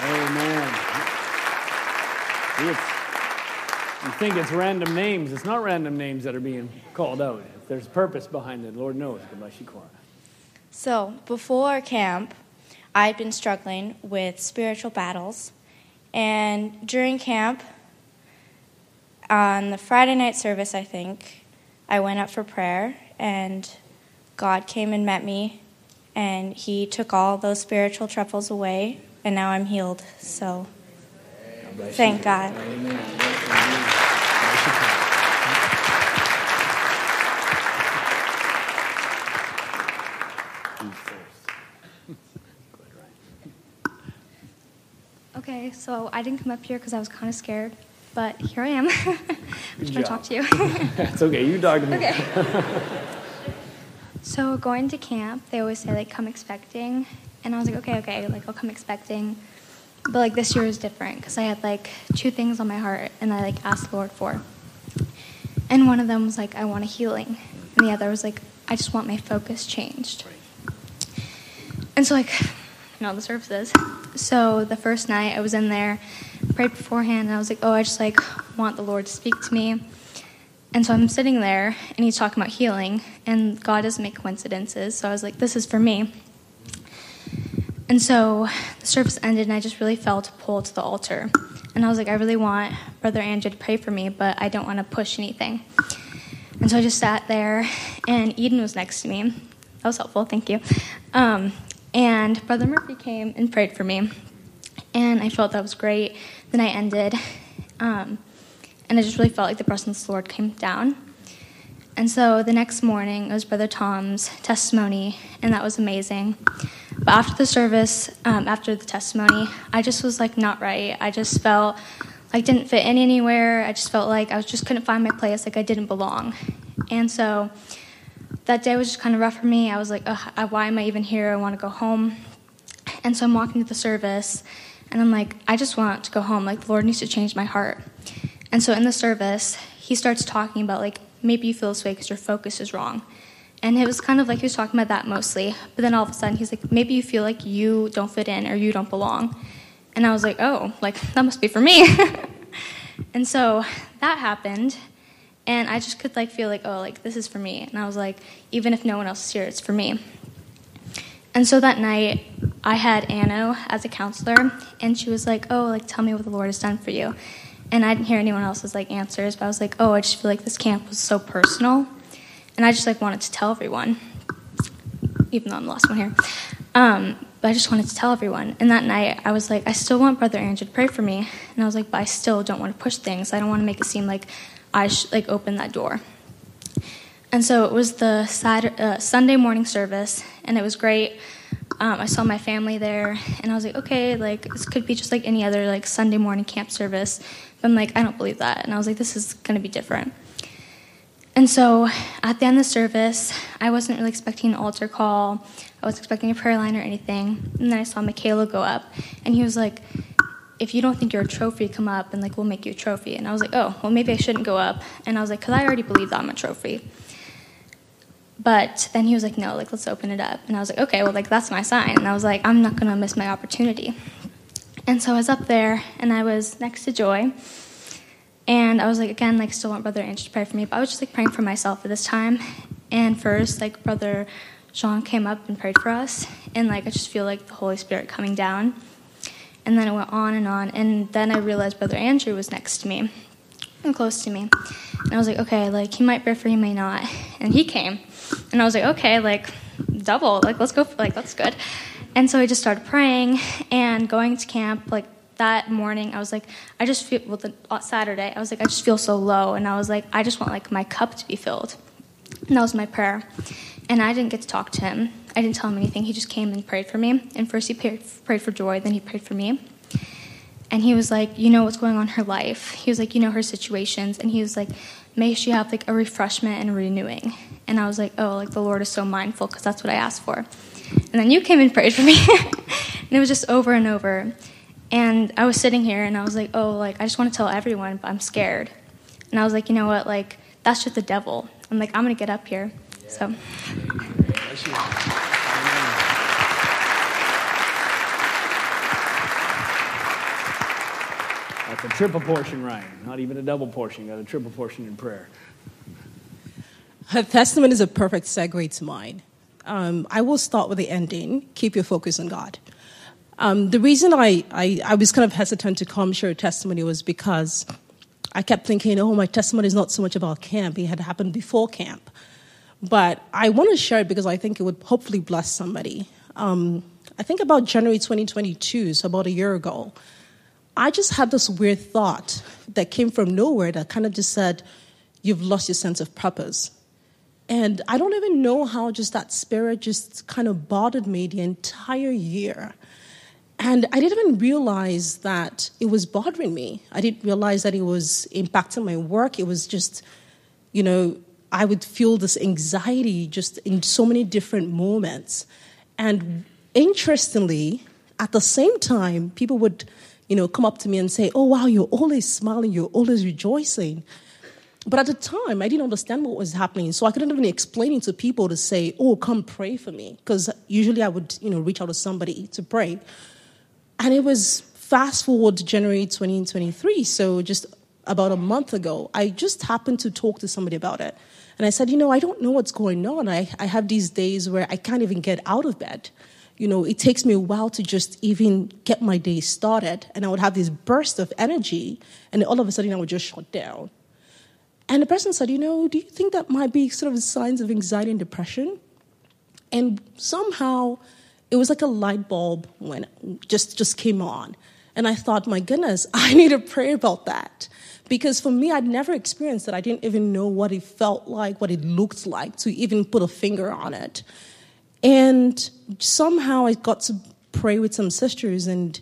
Amen. It's, you think it's random names. It's not random names that are being called out. There's purpose behind it. Lord knows. God bless you, Cora. So, before camp, I'd been struggling with spiritual battles. And during camp, on the Friday night service, I think, I went up for prayer, and God came and met me, and He took all those spiritual troubles away, and now I'm healed. So, thank God. Okay, so I didn't come up here because I was kind of scared, but here I am. <laughs> I'm Good just going to talk to you. <laughs> It's okay. You talk to me. Okay. <laughs> So going to camp, they always say like come expecting, and I was like, okay, okay, like I'll come expecting. But like this year was different because I had like two things on my heart, and I like asked the Lord for. And one of them was like I want a healing, and the other was like I just want my focus changed. And so like, you know the services. So the first night I was in there, prayed beforehand, and I was like, oh, I just like want the Lord to speak to me. And so I'm sitting there, and he's talking about healing, and God doesn't make coincidences. So I was like, this is for me. And so the service ended, and I just really felt pulled to the altar. And I was like, I really want Brother Andrew to pray for me, but I don't want to push anything. And so I just sat there, and Eden was next to me. That was helpful, thank you. Um, and Brother Murphy came and prayed for me. And I felt that was great. The night ended. Um, and I just really felt like the presence of the Lord came down. And so the next morning, it was Brother Tom's testimony, and that was amazing. But after the service, um, after the testimony, I just was like not right. I just felt like didn't fit in anywhere. I just felt like I was just couldn't find my place, like I didn't belong. And so that day was just kind of rough for me. I was like, why am I even here? I want to go home. And so I'm walking to the service, and I'm like, I just want to go home. Like the Lord needs to change my heart. And so in the service, he starts talking about like maybe you feel this way because your focus is wrong. And it was kind of like he was talking about that mostly. But then all of a sudden he's like, maybe you feel like you don't fit in or you don't belong. And I was like, oh, like that must be for me. <laughs> and so that happened. And I just could like feel like, oh, like this is for me. And I was like, even if no one else is here, it's for me. And so that night, I had Anno as a counselor, and she was like, "Oh, like tell me what the Lord has done for you." And I didn't hear anyone else's like answers, but I was like, "Oh, I just feel like this camp was so personal," and I just like wanted to tell everyone, even though I'm the last one here. Um, but I just wanted to tell everyone. And that night, I was like, I still want Brother Andrew to pray for me, and I was like, but I still don't want to push things. I don't want to make it seem like I should like open that door. And so it was the Saturday, uh, Sunday morning service, and it was great. Um, I saw my family there, and I was like, okay, like this could be just like any other like Sunday morning camp service. But I'm like, I don't believe that, and I was like, this is going to be different. And so at the end of the service, I wasn't really expecting an altar call. I wasn't expecting a prayer line or anything. And then I saw Michaela go up, and he was like, if you don't think you're a trophy, come up and like we'll make you a trophy. And I was like, oh, well maybe I shouldn't go up. And I was like, because I already believe that I'm a trophy. But then he was like, no, like let's open it up. And I was like, okay, well like that's my sign. And I was like, I'm not gonna miss my opportunity. And so I was up there and I was next to Joy. And I was like, again, like still want Brother Andrew to pray for me, but I was just like praying for myself at this time. And first, like Brother Jean came up and prayed for us, and like I just feel like the Holy Spirit coming down. And then it went on and on, and then I realized Brother Andrew was next to me and close to me. And I was like, okay, like he might you, he may not. <laughs> And he came. And I was like, okay, like double, like let's go, for, like that's good. And so I just started praying and going to camp. Like that morning, I was like, I just feel, well, the, uh, Saturday, I was like, I just feel so low. And I was like, I just want like my cup to be filled. And that was my prayer. And I didn't get to talk to him. I didn't tell him anything. He just came and prayed for me. And first he prayed for Joy, then he prayed for me. And he was like, You know what's going on in her life. He was like, You know her situations. And he was like, May she have like a refreshment and renewing. And I was like, Oh, like the Lord is so mindful because that's what I asked for. And then you came and prayed for me. <laughs> and it was just over and over. And I was sitting here and I was like, oh, like, I just want to tell everyone, but I'm scared. And I was like, you know what? Like, that's just the devil. I'm like, I'm to get up here. So. A triple portion, Ryan. Not even a double portion. Got a triple portion in prayer. Her testimony is a perfect segue to mine. Um, I will start with the ending. Keep your focus on God. Um, the reason I, I, I, was kind of hesitant to come share a testimony was because I kept thinking, oh, my testimony is not so much about camp. It had happened before camp. But I want to share it because I think it would hopefully bless somebody. Um, I think about January 2022, so about a year ago, I just had this weird thought that came from nowhere that kind of just said, You've lost your sense of purpose. And I don't even know how just that spirit just kind of bothered me the entire year. And I didn't even realize that it was bothering me. I didn't realize that it was impacting my work. It was just, you know, I would feel this anxiety just in so many different moments. And interestingly, at the same time, people would you know, come up to me and say, Oh, wow, you're always smiling, you're always rejoicing. But at the time, I didn't understand what was happening. So I couldn't even explain it to people to say, Oh, come pray for me. Because usually I would, you know, reach out to somebody to pray. And it was fast forward to January 2023. So just about a month ago, I just happened to talk to somebody about it. And I said, You know, I don't know what's going on. I, I have these days where I can't even get out of bed you know, it takes me a while to just even get my day started. And I would have this burst of energy, and all of a sudden I would just shut down. And the person said, You know, do you think that might be sort of signs of anxiety and depression? And somehow it was like a light bulb when just just came on. And I thought, my goodness, <laughs> I need to pray about that. Because for me, I'd never experienced that. I didn't even know what it felt like, what it looked like to even put a finger on it. And somehow I got to pray with some sisters, and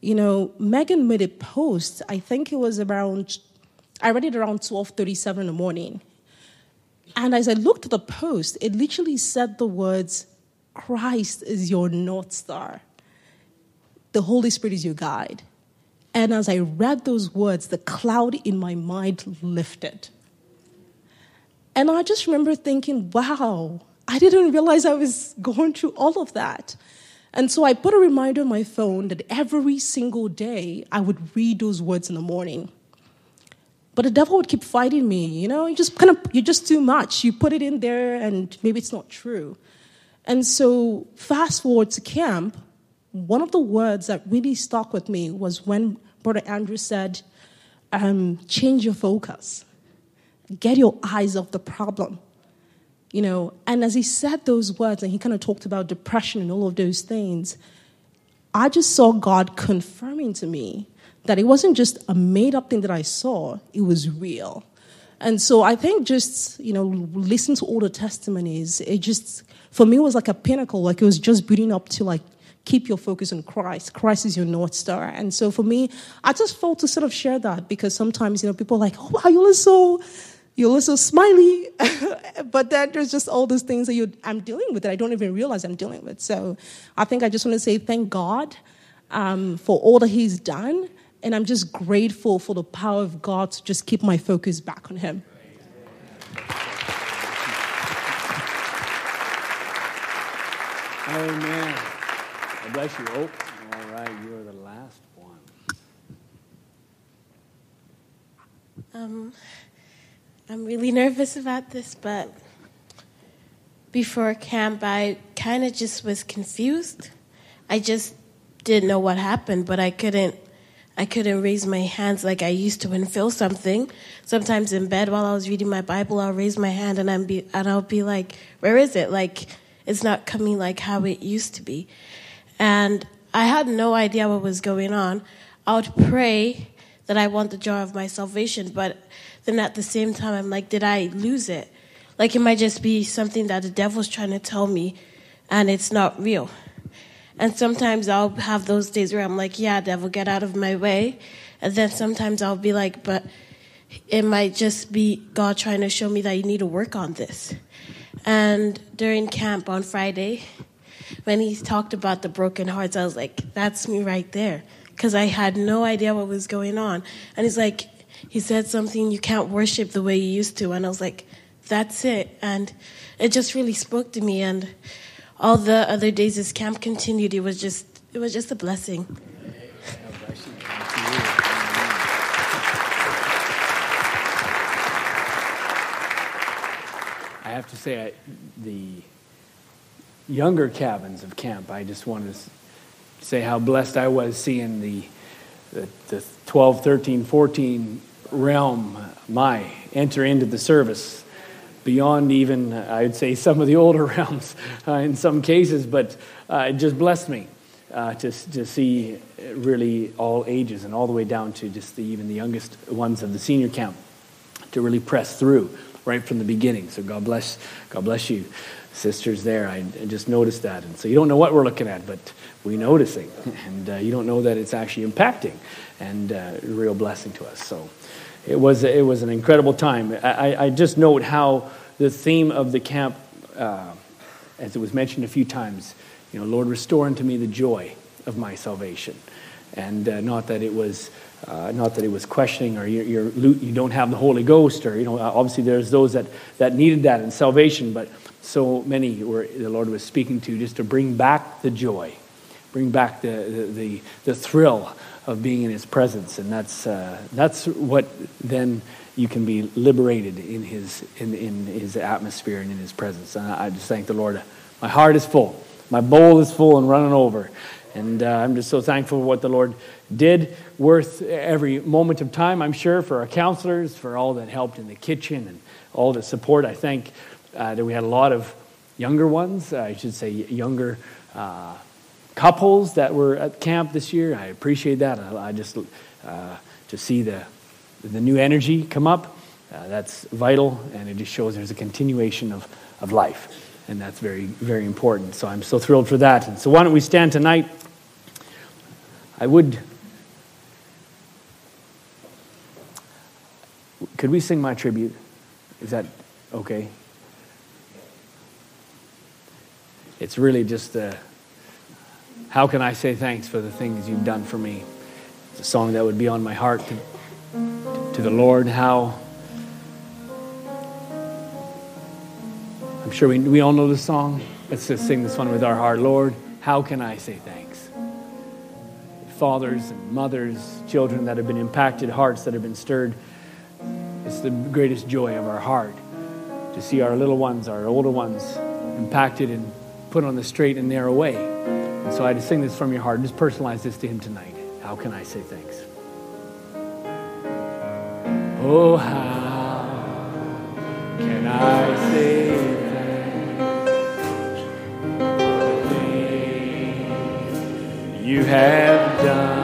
you know, Megan made a post. I think it was around. I read it around twelve thirty-seven in the morning, and as I looked at the post, it literally said the words, "Christ is your north star. The Holy Spirit is your guide." And as I read those words, the cloud in my mind lifted. And I just remember thinking, wow, I didn't realize I was going through all of that. And so I put a reminder on my phone that every single day I would read those words in the morning. But the devil would keep fighting me, you know, you just kind of, you're just too much. You put it in there and maybe it's not true. And so, fast forward to camp, one of the words that really stuck with me was when Brother Andrew said, um, change your focus, get your eyes off the problem you know, and as he said those words and he kind of talked about depression and all of those things, I just saw God confirming to me that it wasn't just a made up thing that I saw, it was real. And so I think just, you know, listening to all the testimonies, it just, for me, was like a pinnacle. Like it was just building up to like, keep your focus on Christ. Christ is your North Star. And so for me, I just felt to sort of share that because sometimes, you know, people are like, oh, wow, you look so you're also smiley, <laughs> but then there's just all those things that you, I'm dealing with that I don't even realize I'm dealing with. So I think I just want to say thank God um, for all that He's done, and I'm just grateful for the power of God to just keep my focus back on Him. Amen. God bless you. Oh, all right, you're the last one. Um, I'm really <laughs> nervous about this, but before camp, I kind of just was confused. I just didn't know what happened, but I couldn't. I couldn't raise my hands like I used to and feel something. Sometimes in bed while I was reading my Bible, I'll raise my hand and I'm be and I'll be like, "Where is it?" Like it's not coming like how it used to be. And I had no idea what was going on. I would pray that I want the joy of my salvation, but then at the same time, I'm like, did I lose it? Like it might just be something that the devil's trying to tell me and it's not real. And sometimes I'll have those days where I'm like, yeah, devil, get out of my way. And then sometimes I'll be like, but it might just be God trying to show me that you need to work on this. And during camp on Friday, when he talked about the broken hearts, I was like, that's me right there. Because I had no idea what was going on. And he's like, he said something, you can't worship the way you used to. And I was like, that's it. And it just really spoke to me. And all the other days as camp continued, it was just, it was just a blessing. I have to say, I, the younger cabins of camp, I just want to say how blessed I was seeing the, the, the 12, 13, 14 realm, my, enter into the service beyond even, uh, I'd say, some of the older <laughs> realms uh, in some cases, but uh, it just blessed me. Uh, to, to see really all ages and all the way down to just the, even the youngest ones of the senior camp to really press through right from the beginning. So God bless, God bless you, sisters. There, I, just noticed that, and so you don't know what we're looking at, but we noticing, <laughs> and uh, you don't know that it's actually impacting, and uh, a real blessing to us. So it was it was an incredible time. I, I- just note how the theme of the camp, uh, as it was mentioned a few times, you know, Lord, restore unto me the joy of my salvation, and uh, not that it was. Uh, not that it was questioning or you're, you're, you don't have the Holy Ghost or, you know, obviously there's those that, that needed that in salvation, but so many were the Lord was speaking to just to bring back the joy, bring back the, the, the, the thrill of being in His presence. And that's, uh, that's what then you can be liberated in His, in, in his atmosphere and in His presence. And I I just thank the Lord. My heart is full, my bowl is full and running over. And uh, I'm just so thankful for what the Lord did, worth every moment of time, I'm sure, for our counselors, for all that helped in the kitchen and all the support. I think uh, that we had a lot of younger ones, I should say, younger uh, couples that were at camp this year. I appreciate that. I, I just uh, to see the the new energy come up. Uh, that's vital, and it just shows there's a continuation of, of life, and that's very very important. So I'm so thrilled for that. And so why don't we stand tonight? I would. Could we sing my tribute? Is that okay? It's really just the how can I say thanks for the things you've done for me? It's a song that would be on my heart to, to the Lord. How I'm sure we, we all know the song. Let's just sing this one with our heart. Lord, how can I say thanks? Fathers and mothers, children that have been impacted, hearts that have been stirred. It's the greatest joy of our heart to see our little ones, our older ones, impacted and put on the straight and narrow way. And so I just sing this from your heart. Just personalize this to Him tonight. How can I say thanks? Oh, how can I say thanks you have done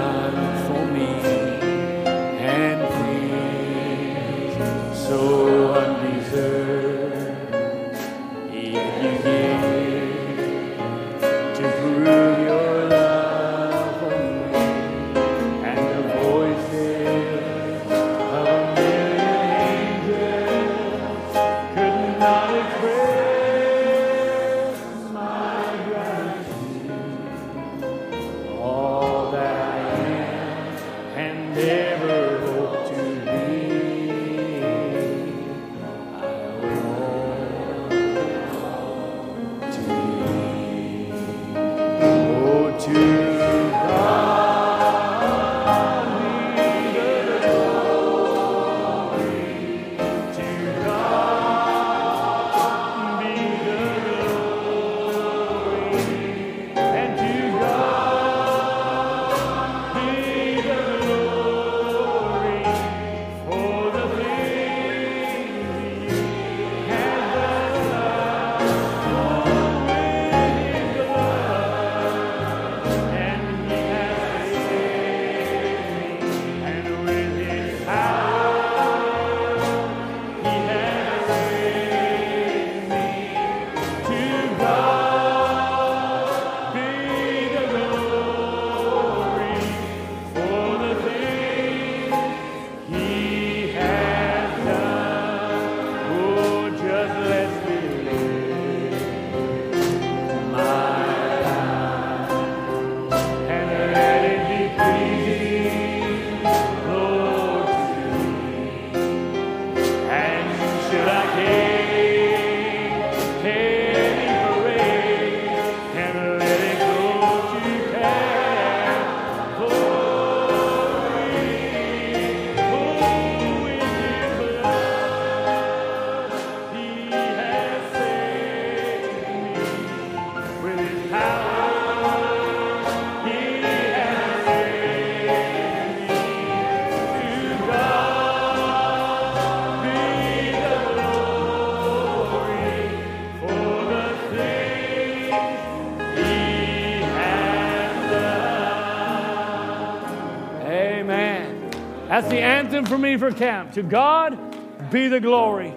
for me for camp. To God be the glory.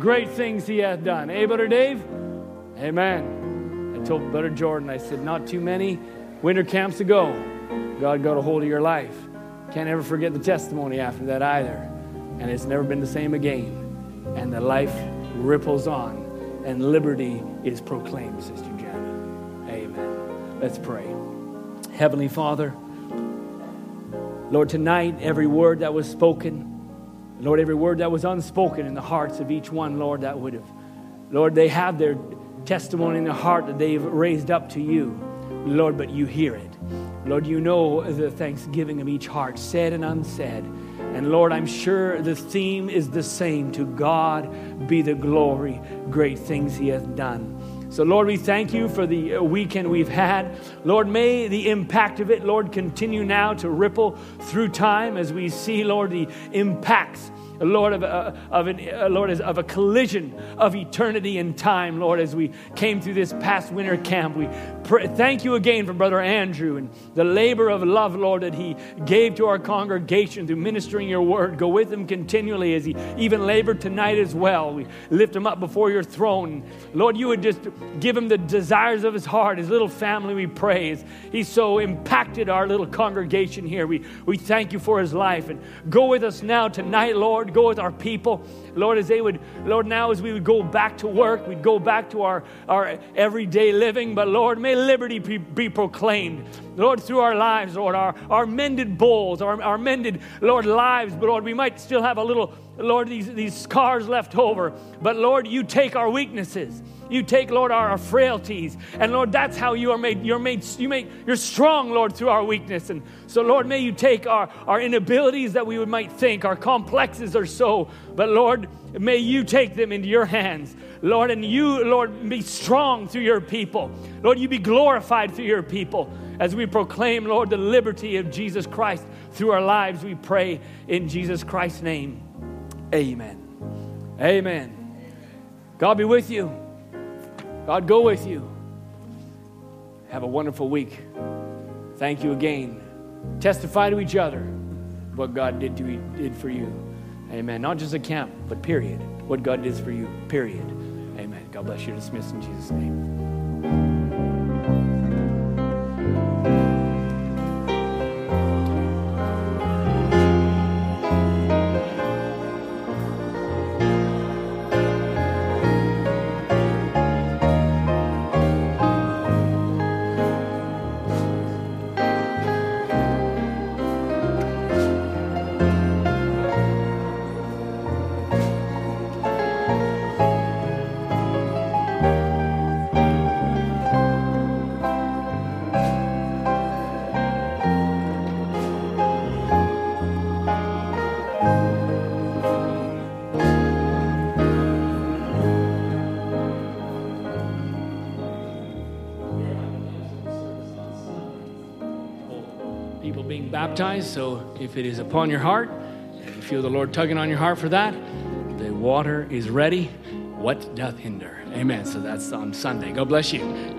Great things he hath done. Hey, Brother Dave? Amen. I told Brother Jordan, I said, not too many winter camps ago. God got a hold of your life. Can't ever forget the testimony after that either. And it's never been the same again. And the life ripples on, and liberty is proclaimed, Sister Jenny. Amen. Let's pray. Heavenly Father, Lord, tonight, every word that was spoken, Lord, every word that was unspoken in the hearts of each one, Lord, that would have, Lord, they have their testimony in their heart that they've raised up to you, Lord, but you hear it. Lord, you know the thanksgiving of each heart, said and unsaid. And Lord, I'm sure the theme is the same to God be the glory, great things He hath done. So, Lord, we thank you for the uh, weekend we've had. Lord, may the impact of it, Lord, continue now to ripple through time as we see, Lord, the impacts Lord, of, uh, of, an, Lord, of a collision of eternity and time, Lord, as we came through this past winter camp. We pray, thank you again for Brother Andrew and the labor of love, Lord, that he gave to our congregation through ministering your word. Go with him continually as he even labored tonight as well. We lift him up before your throne. Lord, you would just give him the desires of his heart, his little family, we praise. He's so impacted our little congregation here. We, we thank you for his life. And go with us now tonight, Lord. Go with our people. Lord, as they would, Lord, now as we would go back to work, we'd go back to our, our everyday living. But Lord, may liberty be, be proclaimed. Lord, through our lives, Lord, our, our mended bowls, our, our mended, Lord, lives. But Lord, we might still have a little, Lord, these, these scars left over. But Lord, you take our weaknesses. You take, Lord, our, frailties. And Lord, that's how you are made. You're made, you make, you're strong, Lord, through our weakness. And so, Lord, may you take our, our inabilities that we might think, our complexes or so. But Lord, may you take them into your hands. Lord, and you, Lord, be strong through your people. Lord, you be glorified through your people as we proclaim, Lord, the liberty of Jesus Christ through our lives. We pray in Jesus Christ's name. Amen. Amen. God be with you. God go with you. Have a wonderful week. Thank you again. Testify to each other what God did, to, did for you. Amen. Not just a camp, but period. What God did for you, period. Amen. God bless you. Dismissed in Jesus' name. Baptized. So if it is upon your heart, and you feel the Lord tugging on your heart for that, the water is ready. What doth hinder? Amen. So that's on Sunday. God bless you.